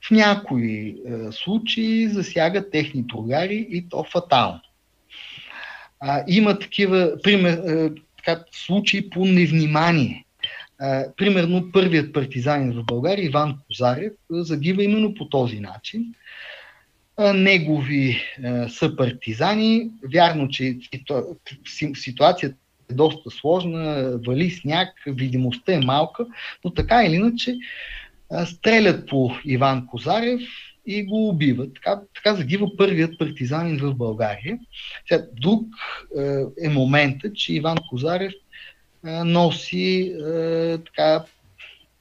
в някои случаи засягат техни другари и то фатално. А, има такива пример, а, така, случаи по невнимание. примерно първият партизанин в България, Иван Козарев, загива именно по този начин. Негови са партизани. Вярно, че ситуацията е доста сложна, вали сняг, видимостта е малка, но така или иначе стрелят по Иван Козарев и го убиват. Така, така загива първият партизанин в България. Сега, друг е момента, че Иван Козарев носи е, така,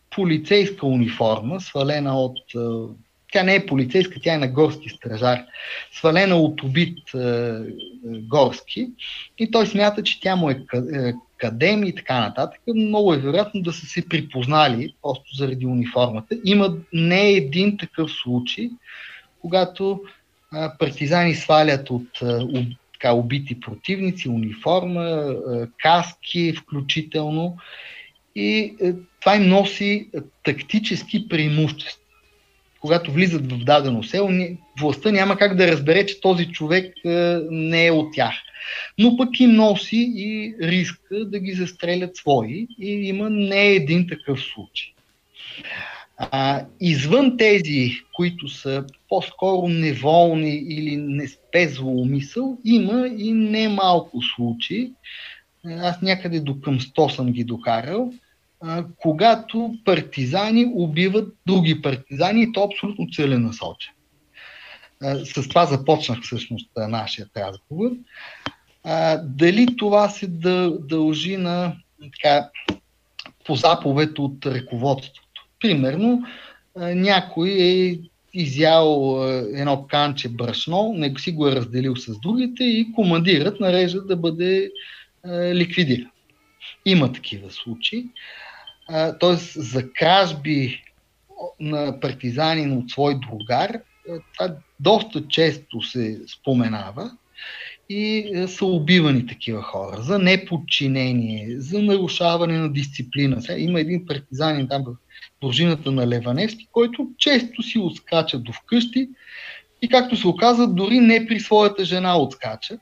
полицейска униформа, свалена от. Е, тя не е полицейска, тя е на горски стражар, свалена от убит е, горски и той смята, че тя му е кадем и така нататък. Много е вероятно да са се припознали просто заради униформата. Има не един такъв случай, когато партизани свалят от така, убити противници, униформа, е, каски включително. И е, това им носи е, тактически преимущества. Когато влизат в дадено село, властта няма как да разбере, че този човек не е от тях. Но пък им носи и риска да ги застрелят свои и има не един такъв случай. А, извън тези, които са по-скоро неволни или не спе злоумисъл, има и немалко случаи. Аз някъде до към 100 съм ги докарал, когато партизани убиват други партизани и то абсолютно целенасочен. С това започнах всъщност нашия разговор. Дали това се дължи на така, по заповед от ръководството? Примерно, някой е изял едно канче брашно, не си го е разделил с другите и командират нарежда да бъде ликвидиран. Има такива случаи. Тоест, за кражби на партизанин от свой другар, това доста често се споменава и са убивани такива хора за неподчинение, за нарушаване на дисциплина. Сега има един партизанин там в дружината на Леваневски, който често си отскача до вкъщи и както се оказа, дори не при своята жена отскача.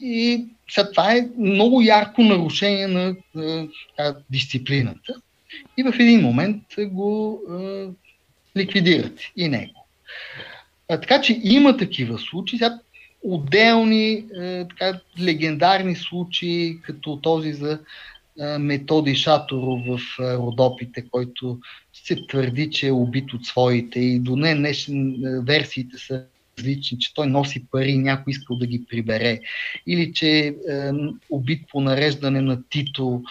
И това е много ярко нарушение на а, дисциплината. И в един момент го а, ликвидират и него. А, така че има такива случаи. Сега, отделни а, така, легендарни случаи, като този за Методи Шаторов в Родопите, който се твърди, че е убит от своите и до не днешни версиите са различни, че той носи пари някой искал да ги прибере, или че е убит по нареждане на Тито,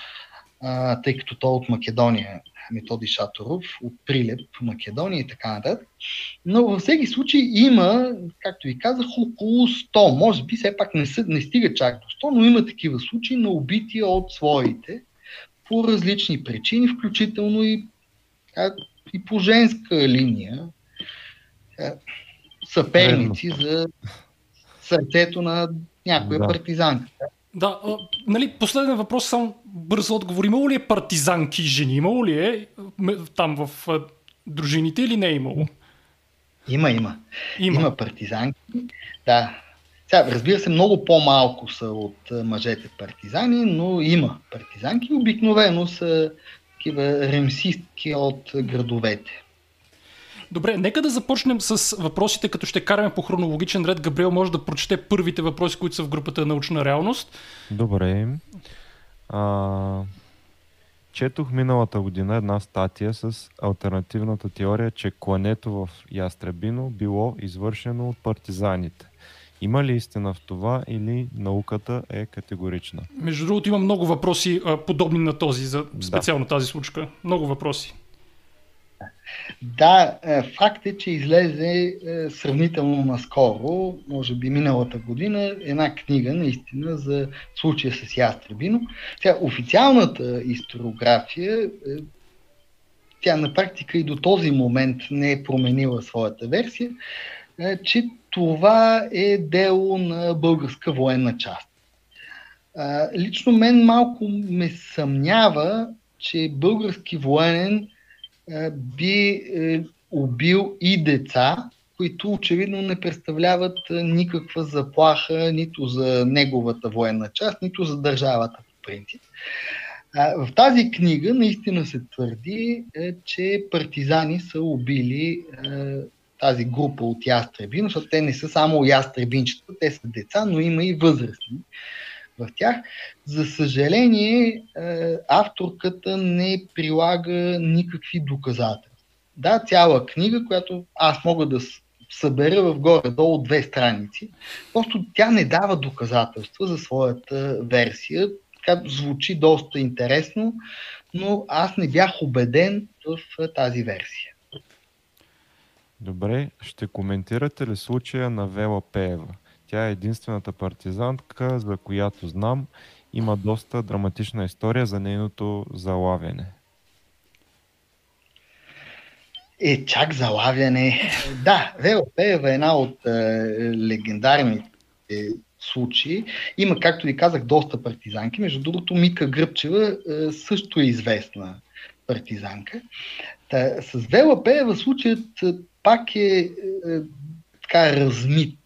тъй като той е от Македония Методи Шаторов от Прилеп, Македония и така нататък. Но във всеки случай има, както ви казах, около 100. Може би все пак не, са, не стига чак до 100, но има такива случаи на убити от своите по различни причини, включително и, и по женска линия. Съперници за сърцето на някоя да. партизанка. Да, а, нали, последен въпрос, само бърз отговор. Имало ли е партизанки жени? Имало ли е там в а, дружините или не е имало? Има, има. Има, има партизанки. Да. Сега, разбира се, много по-малко са от мъжете партизани, но има партизанки. Обикновено са такива ремсистки от градовете. Добре, нека да започнем с въпросите, като ще караме по хронологичен ред. Габриел може да прочете първите въпроси, които са в групата Научна реалност. Добре. А, четох миналата година една статия с альтернативната теория, че клането в Ястребино било извършено от партизаните. Има ли истина в това или науката е категорична? Между другото има много въпроси подобни на този, за специално да. тази случка. Много въпроси. Да, е, факт е, че излезе е, сравнително наскоро, може би миналата година, една книга наистина за случая с Ястребино. Тя, официалната историография, е, тя на практика и до този момент не е променила своята версия, че това е дело на българска военна част. Лично мен малко ме съмнява, че български военен би е, убил и деца, които очевидно не представляват никаква заплаха нито за неговата военна част, нито за държавата по принцип. В тази книга наистина се твърди, е, че партизани са убили е, тази група от ястреби, защото те не са само ястребинчета, те са деца, но има и възрастни в тях. За съжаление, е, авторката не прилага никакви доказателства. Да, цяла книга, която аз мога да събера в горе-долу две страници. Просто тя не дава доказателства за своята версия. Така звучи доста интересно, но аз не бях убеден в тази версия. Добре, ще коментирате ли случая на Вела Пеева? Тя е единствената партизантка, за която знам. Има доста драматична история за нейното залавяне. Е, чак залавяне. Да, Вела Пеева е една от е, легендарните случаи. Има, както ви казах, доста партизанки. Между другото, Мика Гръбчева е, също е известна партизанка. Та, с Вела Пеева случаят е, пак е, е така размит.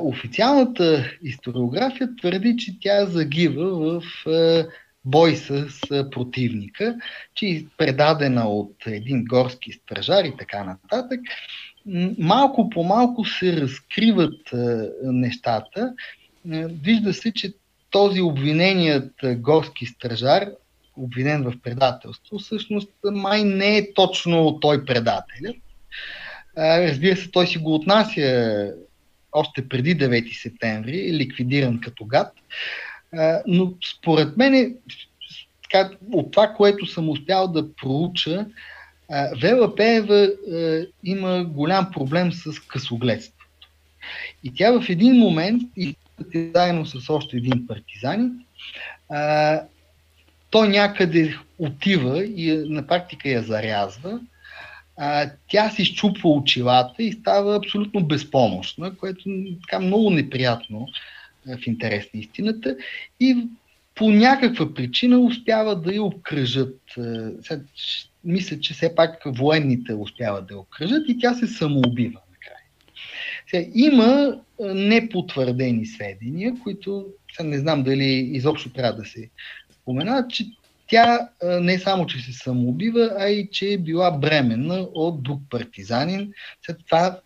Официалната историография твърди, че тя загива в е, бой с противника, че е предадена от един горски стражар и така нататък. Малко по малко се разкриват нещата. Вижда се, че този обвиненият горски стражар, обвинен в предателство, всъщност май не е точно той предателят. Разбира се, той си го отнася още преди 9 септември, ликвидиран като гад но според мен, така, от това, което съм успял да проуча, Вела Пеева има голям проблем с късогледството. И тя в един момент, и заедно с още един партизанин, той някъде отива и на практика я зарязва. А, тя си щупва очилата и става абсолютно безпомощна, което е така много неприятно в интерес на истината и по някаква причина успяват да я обкръжат. Сега, мисля, че все пак военните успяват да я обкръжат и тя се самоубива накрая. Сега, има непотвърдени сведения, които сега не знам дали изобщо трябва да се споменат, че тя не само, че се самоубива, а и че е била бременна от друг партизанин. След това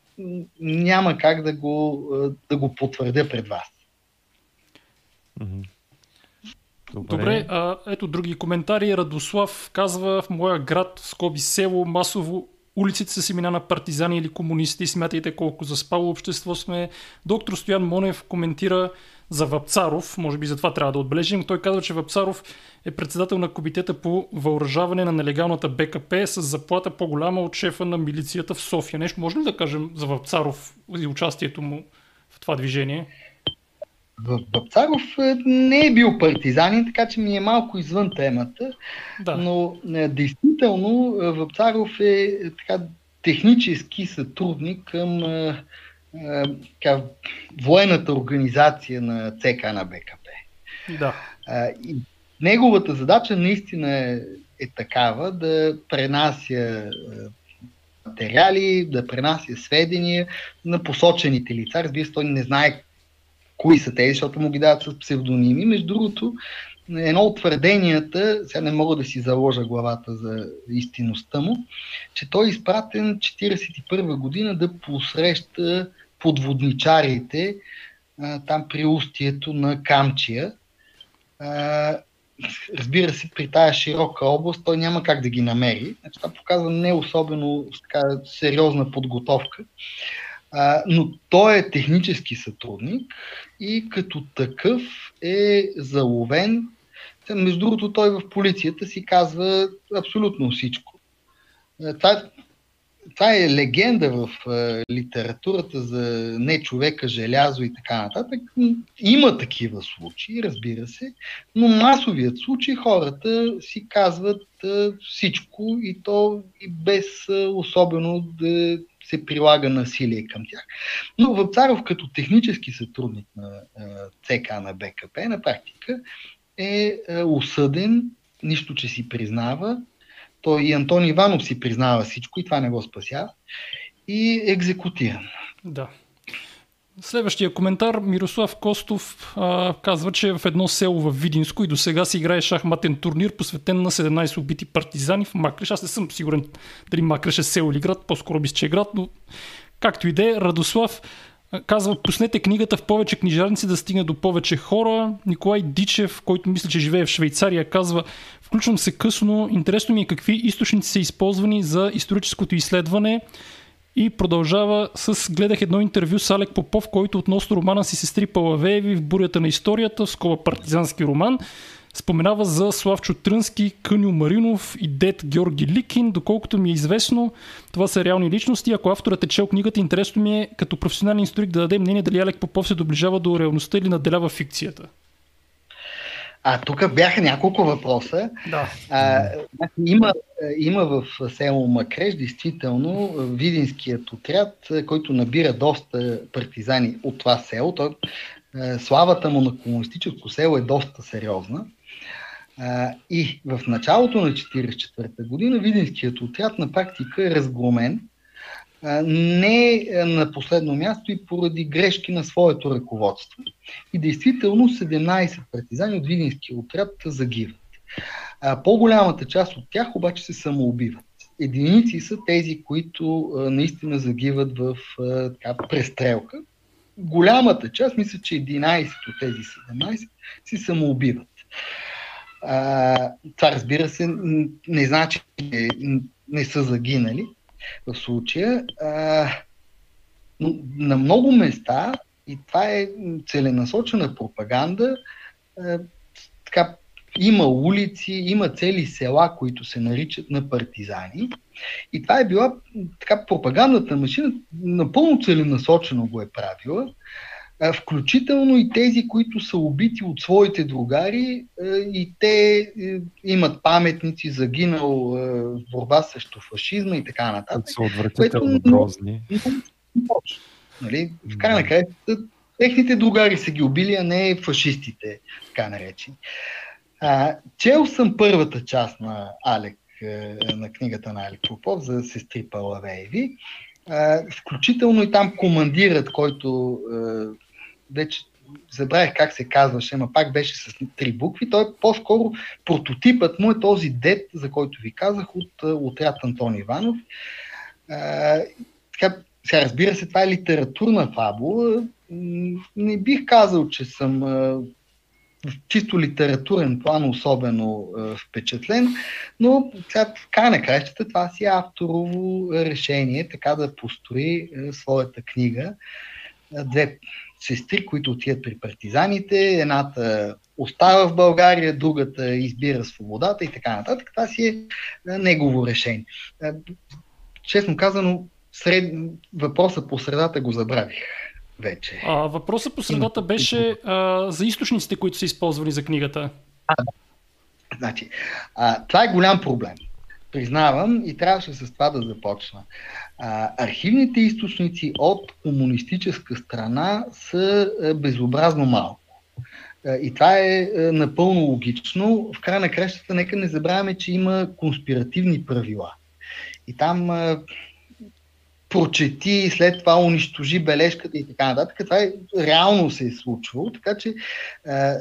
няма как да го, да го потвърдя пред вас. Добре, Добре а, ето други коментари. Радослав казва в моя град, скоби село, масово улиците са семена на партизани или комунисти. Смятайте колко заспало общество сме. Доктор Стоян Монев коментира за Вапцаров, може би за това трябва да отбележим. Той казва, че Вапцаров е председател на комитета по въоръжаване на нелегалната БКП с заплата по-голяма от шефа на милицията в София. Нещо може ли да кажем за Вапцаров и участието му в това движение? Бабцаров е, не е бил партизанин, така че ми е малко извън темата, да. но е, действително Вапцаров е така, технически сътрудник към е, така, военната организация на ЦК на БКП. Да. И неговата задача наистина е, е такава да пренася материали, да пренася сведения на посочените лица. Разбира се, той не знае кои са тези, защото му ги дават с псевдоними. Между другото, едно от твърденията, сега не мога да си заложа главата за истинността му, че той е изпратен 1941 година да посреща подводничарите там при устието на Камчия. Разбира се, при тая широка област той няма как да ги намери. Значи, това показва не особено така, сериозна подготовка. Но той е технически сътрудник и като такъв е заловен. Между другото, той в полицията си казва абсолютно всичко. Това, това е легенда в литературата за не човека, желязо и така нататък. Има такива случаи, разбира се, но масовият случай хората си казват всичко и то и без особено да се прилага насилие към тях. Но Вапцаров като технически сътрудник на ЦК на БКП на практика е осъден, нищо, че си признава. Той и Антон Иванов си признава всичко и това не го спася. И екзекутиран. Да. Следващия коментар, Мирослав Костов а, казва, че е в едно село в Видинско и до сега си играе шахматен турнир, посветен на 17 убити партизани в Макреш. Аз не съм сигурен дали Макреш е село или град, по-скоро би че е град, но както и да е, Радослав казва, пуснете книгата в повече книжарници да стигне до повече хора. Николай Дичев, който мисля, че живее в Швейцария, казва, включвам се късно, интересно ми е какви източници са използвани за историческото изследване. И продължава с гледах едно интервю с Алек Попов, който относно романа си сестри Палавееви в бурята на историята, скоба партизански роман, споменава за Славчо Трънски, Къню Маринов и дед Георги Ликин. Доколкото ми е известно, това са реални личности. Ако авторът е чел книгата, интересно ми е като професионален историк да даде мнение дали Алек Попов се доближава до реалността или наделява фикцията. А тук бяха няколко въпроса. Да. А, има, има в село Макреш действително видинският отряд, който набира доста партизани от това село. Той, славата му на комунистическо село е доста сериозна. И в началото на 1944 година Видинският отряд на практика е разгромен не на последно място и поради грешки на своето ръководство. И действително 17 партизани от Видинския отряд загиват. По-голямата част от тях обаче се самоубиват. Единици са тези, които наистина загиват в така, престрелка. Голямата част, мисля, че 11 от тези 17 си самоубиват. Това разбира се не значи, че не са загинали, в случая. А, на много места, и това е целенасочена пропаганда, а, така, има улици, има цели села, които се наричат на партизани. И това е била така пропагандната машина, напълно целенасочено го е правила включително и тези, които са убити от своите другари и те е, имат паметници, загинал в борба срещу фашизма и така нататък. Са отвратително грозни. Нали? В край на края, техните другари са ги убили, а не фашистите, така наречени. А, чел съм първата част на Алек, е, на книгата на Алек Попов за сестри Палавееви. включително и там командират, който е, вече забравих как се казваше, ама пак беше с три букви. Той е по-скоро прототипът му е този дет, за който ви казах, от отряд Антон Иванов. А, така, сега разбира се, това е литературна фабула. Не бих казал, че съм в чисто литературен план особено впечатлен, но сега в край на кращата това си е авторово решение, така да построи своята книга. Две сестри, които отиват при партизаните. Едната остава в България, другата избира свободата и така нататък. Това си е негово решение. Честно казано, сред... въпроса по средата го забравих вече. А, въпросът по средата беше а, за източниците, които са използвани за книгата. А, значи, а, това е голям проблем. Признавам и трябваше с това да започна. Архивните източници от комунистическа страна са а, безобразно малко. А, и това е а, напълно логично. В края на кращата нека не забравяме, че има конспиративни правила. И там прочети, след това унищожи бележката и така нататък. Това е, реално се е случвало, така че а,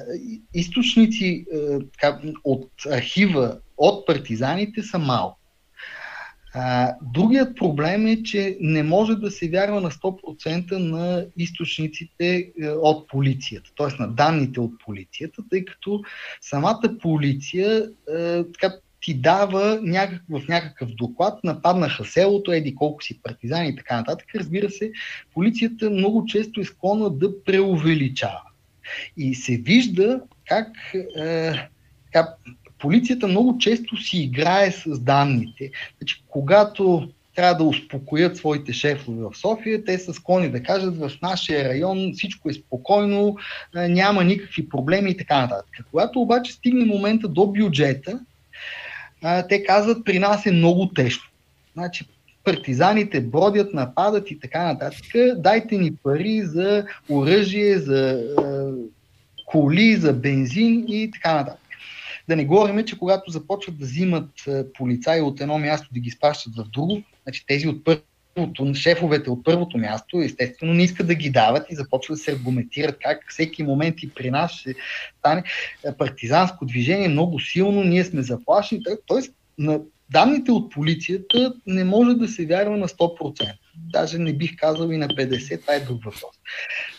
източници така, от архива от партизаните са малко. А, другият проблем е, че не може да се вярва на 100% на източниците е, от полицията, т.е. на данните от полицията, тъй като самата полиция е, така, ти дава някак, в някакъв доклад, нападнаха селото, еди колко си партизани и така нататък. Разбира се, полицията много често е склонна да преувеличава. И се вижда как е, полицията много често си играе с данните. Значи, когато трябва да успокоят своите шефове в София, те са склонни да кажат в нашия район всичко е спокойно, няма никакви проблеми и така нататък. Когато обаче стигне момента до бюджета, те казват при нас е много тежко. Значи, партизаните бродят, нападат и така нататък. Дайте ни пари за оръжие, за коли, за бензин и така нататък. Да не говорим, че когато започват да взимат полицаи от едно място да ги спащат в друго, значи тези от първото, шефовете от първото място, естествено, не искат да ги дават и започват да се аргументират как всеки момент и при нас ще стане партизанско движение много силно, ние сме заплашени. Тоест, на данните от полицията не може да се вярва на 100%. Даже не бих казал и на 50%, това е друг въпрос.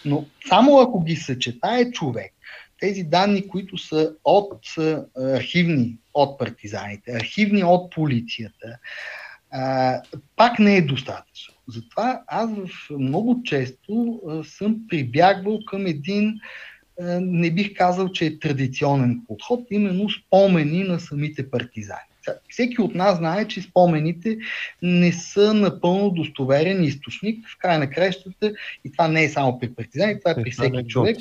Но само ако ги съчетае човек, тези данни, които са от архивни от партизаните, архивни от полицията, а, пак не е достатъчно. Затова аз много често а, съм прибягвал към един, а, не бих казал, че е традиционен подход, именно спомени на самите партизани. Всеки от нас знае, че спомените не са напълно достоверен източник. В край на краищата, и това не е само при партизани, това е при всеки човек.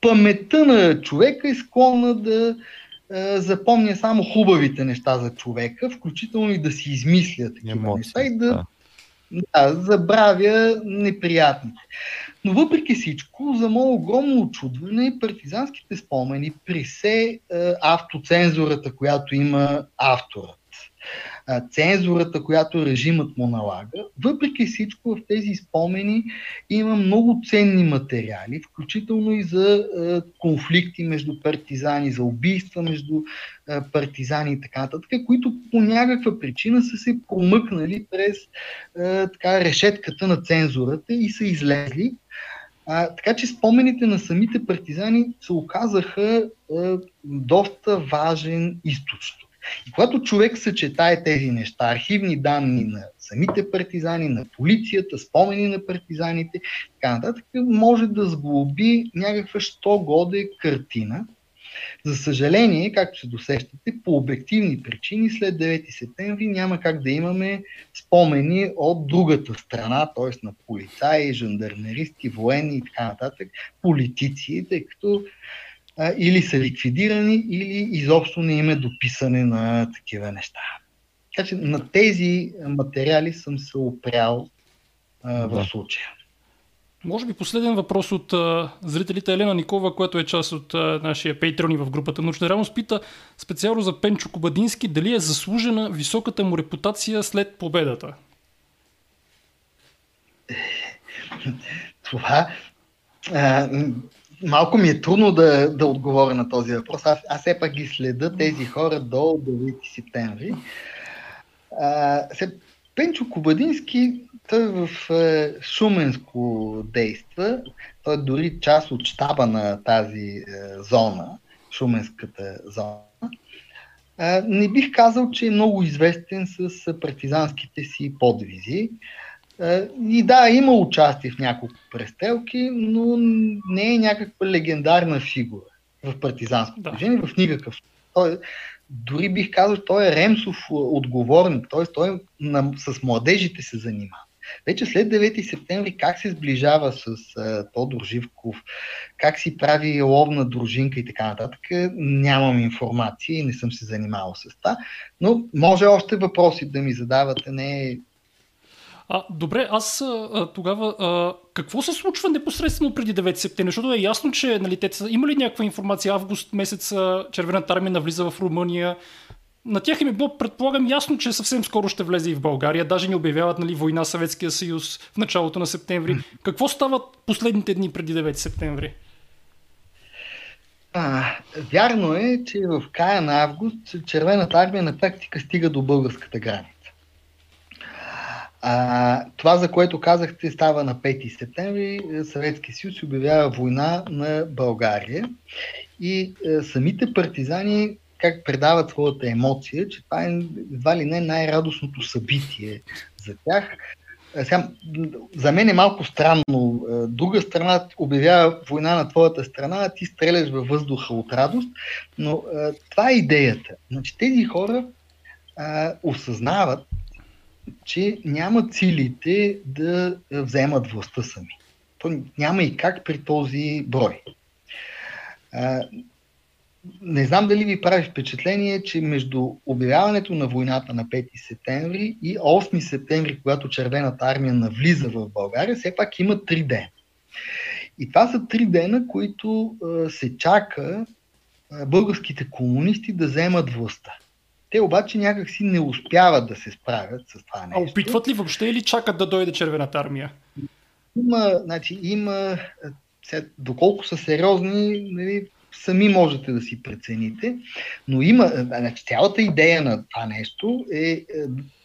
Паметта на човека е склонна да запомня само хубавите неща за човека, включително и да си измисля такива Емоции, неща и да, да. Да, забравя неприятните. Но въпреки всичко, за мое огромно очудване, партизанските спомени при се автоцензурата, която има авторът цензурата, която режимът му налага. Въпреки всичко в тези спомени има много ценни материали, включително и за конфликти между партизани, за убийства между партизани и така нататък, които по някаква причина са се промъкнали през така, решетката на цензурата и са излезли. А, така че спомените на самите партизани се оказаха а, доста важен източник. И когато човек съчетае тези неща, архивни данни на самите партизани, на полицията, спомени на партизаните, така нататък, може да сглоби някаква що годе картина. За съжаление, както се досещате, по обективни причини след 9 септември няма как да имаме спомени от другата страна, т.е. на полицаи, жандармеристи, военни и така нататък, политици, тъй като а, или са ликвидирани, или изобщо не им е дописане на такива неща. Така че на тези материали съм се опрял а, в случая. Може би последен въпрос от а, зрителите Елена Никова, която е част от а, нашия пейтрони в групата Научна реалност, пита специално за Пенчо Кобадински дали е заслужена високата му репутация след победата. Това а, малко ми е трудно да, да отговоря на този въпрос. Аз, аз все пак ги следа тези хора до 9 септември. А, се, Пенчо Кобадински, той в е, Шуменско действа. Той е дори част от щаба на тази е, зона, Шуменската зона. А, не бих казал, че е много известен с партизанските си подвизи. И да, има участие в няколко престрелки, но не е някаква легендарна фигура в партизанско да. движение, в никакъв. Той, дори бих казал, той е Ремсов отговорник, т.е. той на, с младежите се занимава. Вече след 9 септември как се сближава с uh, Тодор Живков, как си прави ловна дружинка и така нататък, нямам информация и не съм се занимавал с това. Но може още въпроси да ми задавате, не е а, добре, аз а, тогава а, какво се случва непосредствено преди 9 септември? Защото е ясно, че нали, те са, има ли някаква информация? Август месец Червената армия навлиза в Румъния. На тях им е било, предполагам, ясно, че съвсем скоро ще влезе и в България. Даже ни обявяват нали, война Съветския съюз в началото на септември. Какво става последните дни преди 9 септември? А, вярно е, че в края на август Червената армия на практика стига до българската граница. А, това, за което казахте, става на 5 септември. Съветския съюз обявява война на България и е, самите партизани как предават своята емоция, че това е едва ли не най-радостното събитие за тях. Сега, за мен е малко странно. Е, друга страна обявява война на твоята страна, а ти стреляш във въздуха от радост, но е, това е идеята. Значи, тези хора е, осъзнават, че нямат силите да вземат властта сами. То няма и как при този брой. Не знам дали ви прави впечатление, че между обявяването на войната на 5 септември и 8 септември, когато Червената армия навлиза в България, все пак има три дена. И това са три дена, които а, се чака а, българските комунисти да вземат властта Те обаче някакси не успяват да се справят с това нещо. А опитват ли въобще или чакат да дойде червената армия? Има, значи, има доколко са сериозни, нали, сами можете да си прецените, но има, значи, цялата идея на това нещо е, е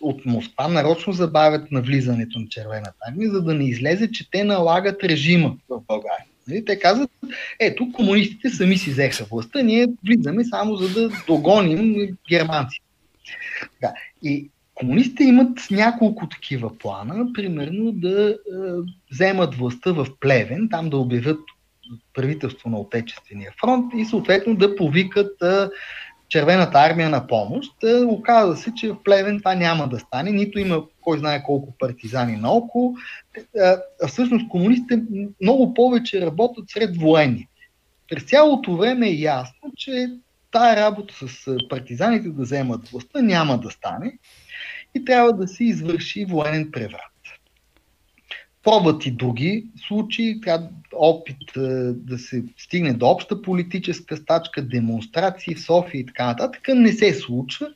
от Москва нарочно забавят навлизането на червената армия, за да не излезе, че те налагат режима в България. Нали? Те казват, ето, комунистите сами си взеха властта, ние влизаме само за да догоним германците. Да. И комунистите имат няколко такива плана, примерно да е, вземат властта в Плевен, там да обявят правителство на Отечествения фронт и съответно да повикат е, червената армия на помощ. Е, оказва се, че в Плевен това няма да стане, нито има кой знае колко партизани наоколо. А всъщност комунистите много повече работят сред военни. През цялото време е ясно, че тая работа с партизаните да вземат властта няма да стане и трябва да се извърши военен преврат. Пробват и други случаи, опит да се стигне до обща политическа стачка, демонстрации в София и така нататък, не се случва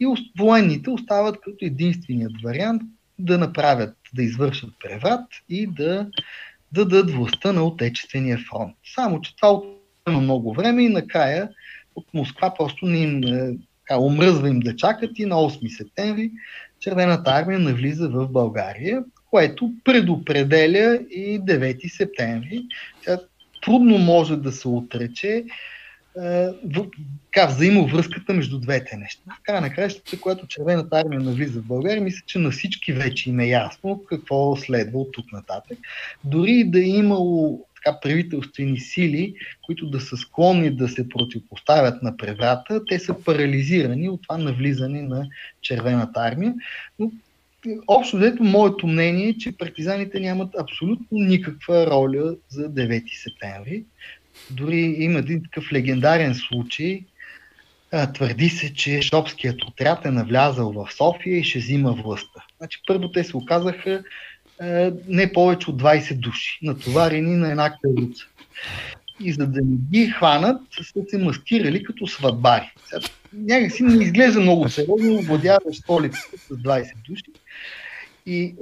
и военните остават като единственият вариант да направят, да извършат преврат и да, да дадат властта на Отечествения фронт. Само, че това отнема много време и накрая от Москва просто не им така, омръзва им да чакат и на 8 септември Червената армия навлиза в България, което предопределя и 9 септември. Тя трудно може да се отрече така, взаимовръзката между двете неща. В края на кращата, когато Червената армия навлиза в България, мисля, че на всички вече им е ясно какво следва от тук нататък. Дори да е имало така, правителствени сили, които да са склонни да се противопоставят на преврата, те са парализирани от това навлизане на Червената армия. Но общо взето, моето мнение е, че партизаните нямат абсолютно никаква роля за 9 септември. Дори има един такъв легендарен случай. Твърди се, че Шопският отряд е навлязал в София и ще взима властта. Значи, първо те се оказаха не повече от 20 души, натоварени на една каруца. И за да не ги хванат, са се маскирали като сватбари. Някак си не изглежда много сериозно, владяваш столицата с 20 души. И е,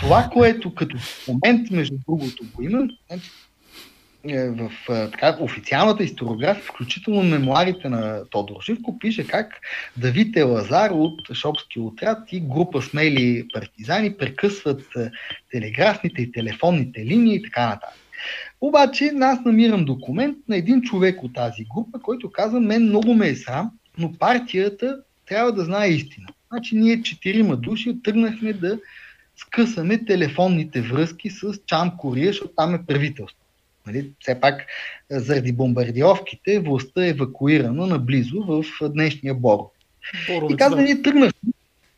това, което като момент, между другото, го има, значи, е, в е, така, официалната историография, включително мемуарите на Тодор Живко, пише как Давид Елазар от Шопски отряд и група смели партизани прекъсват е, телеграфните и телефонните линии и така нататък. Обаче аз намирам документ на един човек от тази група, който казва, мен много ме е срам, но партията трябва да знае истина. Значи ние четирима души тръгнахме да скъсаме телефонните връзки с Чам Кория, защото там е правителство. Нали? Все пак заради бомбардировките властта е евакуирана наблизо в днешния Боро. и казва, ние тръгнахме,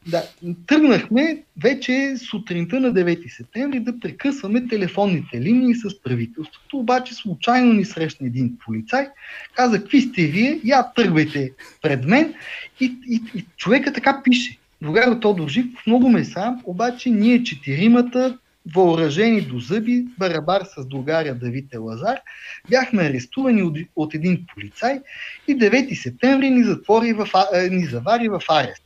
да, тръгнахме вече сутринта на 9 септември да прекъсваме телефонните линии с правителството, обаче случайно ни срещна един полицай, каза, какви сте вие, я тръгвайте пред мен и, и, и човека така пише. Другар Тодор Живков много ме сам, обаче ние четиримата въоръжени до зъби, барабар с другаря Давид Лазар, бяхме арестувани от, от един полицай и 9 септември ни, затвори в, ни завари в арест.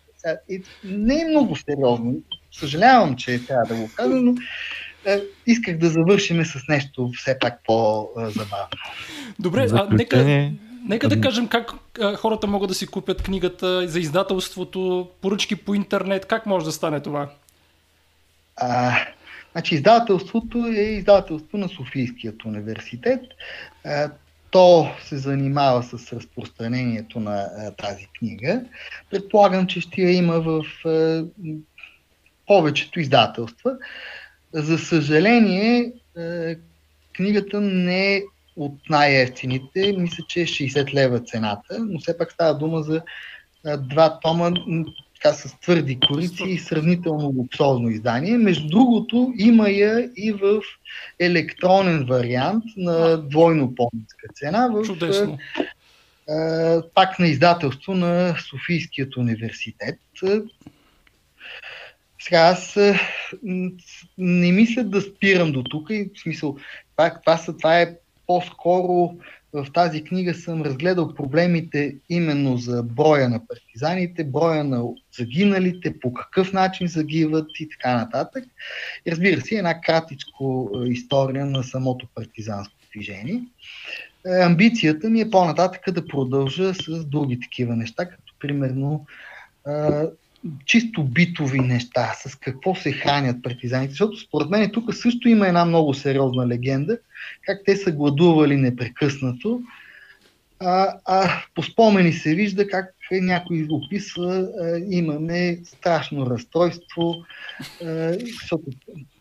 И не е много сериозно. Съжалявам, че трябва да го кажа, но е, исках да завършим с нещо все пак по-забавно. Добре, а нека, нека да кажем как а, хората могат да си купят книгата за издателството, поръчки по интернет, как може да стане това? А, Значи издателството е издателство на Софийският университет. То се занимава с разпространението на тази книга. Предполагам, че ще я има в повечето издателства. За съжаление, книгата не е от най-ефтините. Мисля, че е 60 лева цената, но все пак става дума за два тома така с твърди корици и сравнително луксозно издание. Между другото, има я и в електронен вариант на двойно по-ниска цена. В, Чудесно. А, пак на издателство на Софийският университет. Сега аз не мисля да спирам до тук. В смисъл, това, това, това е по-скоро в тази книга съм разгледал проблемите именно за броя на партизаните, броя на загиналите, по какъв начин загиват и така нататък. И разбира се, една кратичко е, история на самото партизанско движение. Е, амбицията ми е по-нататък да продължа с други такива неща, като примерно чисто битови неща, с какво се хранят партизаните, защото според мен тук също има една много сериозна легенда, как те са гладували непрекъснато, а, а по спомени се вижда как някой описва, а, имаме страшно разстройство, а, защото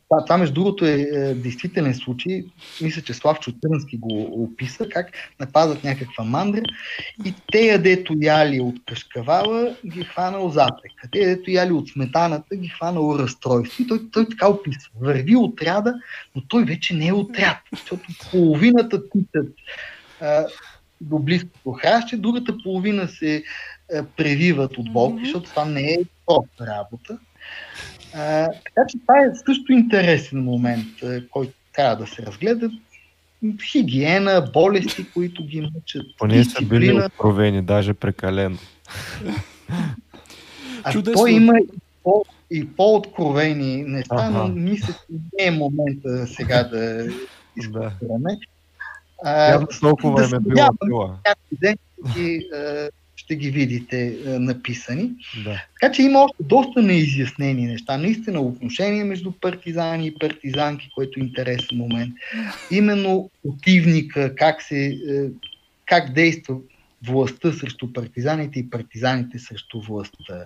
това, това между другото е, е действителен случай. Мисля, че Славчо Търнски го описа, как нападат някаква мандра и те, ядето яли от кашкавала, ги хванал запрека. Те, ядето яли от сметаната, ги хванало разстройство. И той, той така описва. Върви отряда, но той вече не е отряд, защото половината титат до близкото храще, другата половина се а, превиват от болки, защото това не е проста работа. А, така че това е също интересен момент, който трябва да се разгледа. Хигиена, болести, които ги мъчат. Поне са били откровени, даже прекалено. А Чудесно. той има и, по, и по-откровени неща, ага. но мисля, че не е момента сега да изкупираме. Явно толкова да е. Някой ден и, ще ги видите е, написани. Да. Така че има още доста неизяснени неща. Наистина отношение между партизани и партизанки, който е интересен момент. Именно противника, как, се, е, как действа властта срещу партизаните и партизаните срещу властта.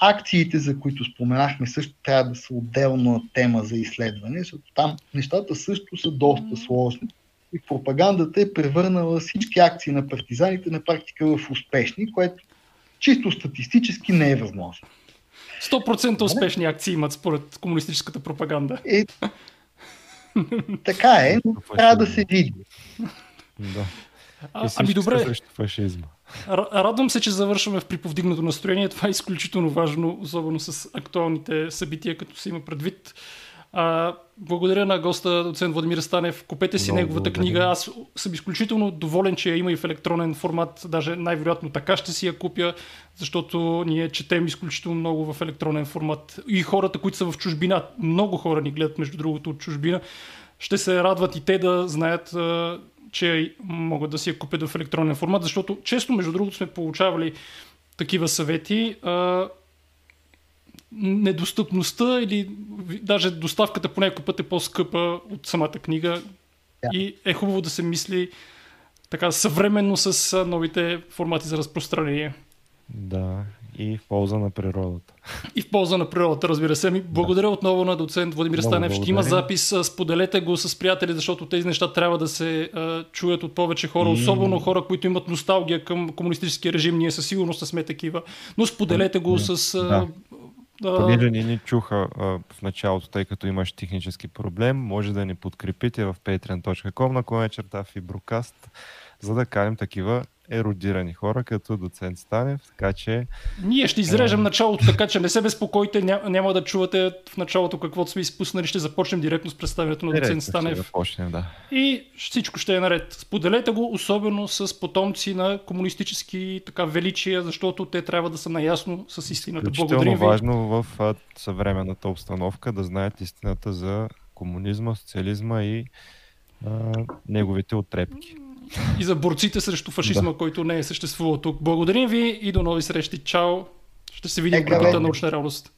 Акциите, за които споменахме, също трябва да са отделна тема за изследване, защото там нещата също са доста сложни и пропагандата е превърнала всички акции на партизаните на практика в успешни, което чисто статистически не е възможно. 100% успешни акции имат според комунистическата пропаганда. Е, така е, но трябва да се види. Да. А, ами добре. фашизма. Радвам се, че завършваме в приповдигнато настроение. Това е изключително важно, особено с актуалните събития, като се има предвид. А, благодаря на госта, доцент Владимир Станев. Купете си Много неговата благодаря. книга. Аз съм изключително доволен, че я има и в електронен формат. Даже най-вероятно така ще си я купя, защото ние четем изключително много в електронен формат. И хората, които са в чужбина, много хора ни гледат, между другото, от чужбина, ще се радват и те да знаят, че могат да си я купят в електронен формат, защото често, между другото, сме получавали такива съвети недостъпността или даже доставката по някой път е по-скъпа от самата книга yeah. и е хубаво да се мисли така съвременно с новите формати за разпространение. Да, и в полза на природата. И в полза на природата, разбира се. Ми, благодаря да. отново на доцент Владимир Много Станев. Ще има запис, споделете го с приятели, защото тези неща трябва да се а, чуят от повече хора, особено хора, които имат носталгия към комунистическия режим. Ние със сигурност сме такива. Но споделете го с а, Понеже не ни чуха а, в началото, тъй като имаш технически проблем, може да ни подкрепите в patreon.com на коня черта Фиброкаст, за да каним такива еродирани хора, като доцент Станев, така че... Ние ще изрежем началото, така че не се безпокойте, няма, няма да чувате в началото каквото сме изпуснали, ще започнем директно с представянето на доцент Станев. Ще започнем, да. И всичко ще е наред. Споделете го, особено с потомци на комунистически така величия, защото те трябва да са наясно с истината. Благодарим ви. важно в съвременната обстановка да знаят истината за комунизма, социализма и а, неговите отрепки и за борците срещу фашизма, да. който не е съществувал тук. Благодарим ви и до нови срещи. Чао! Ще се видим в научна реалност.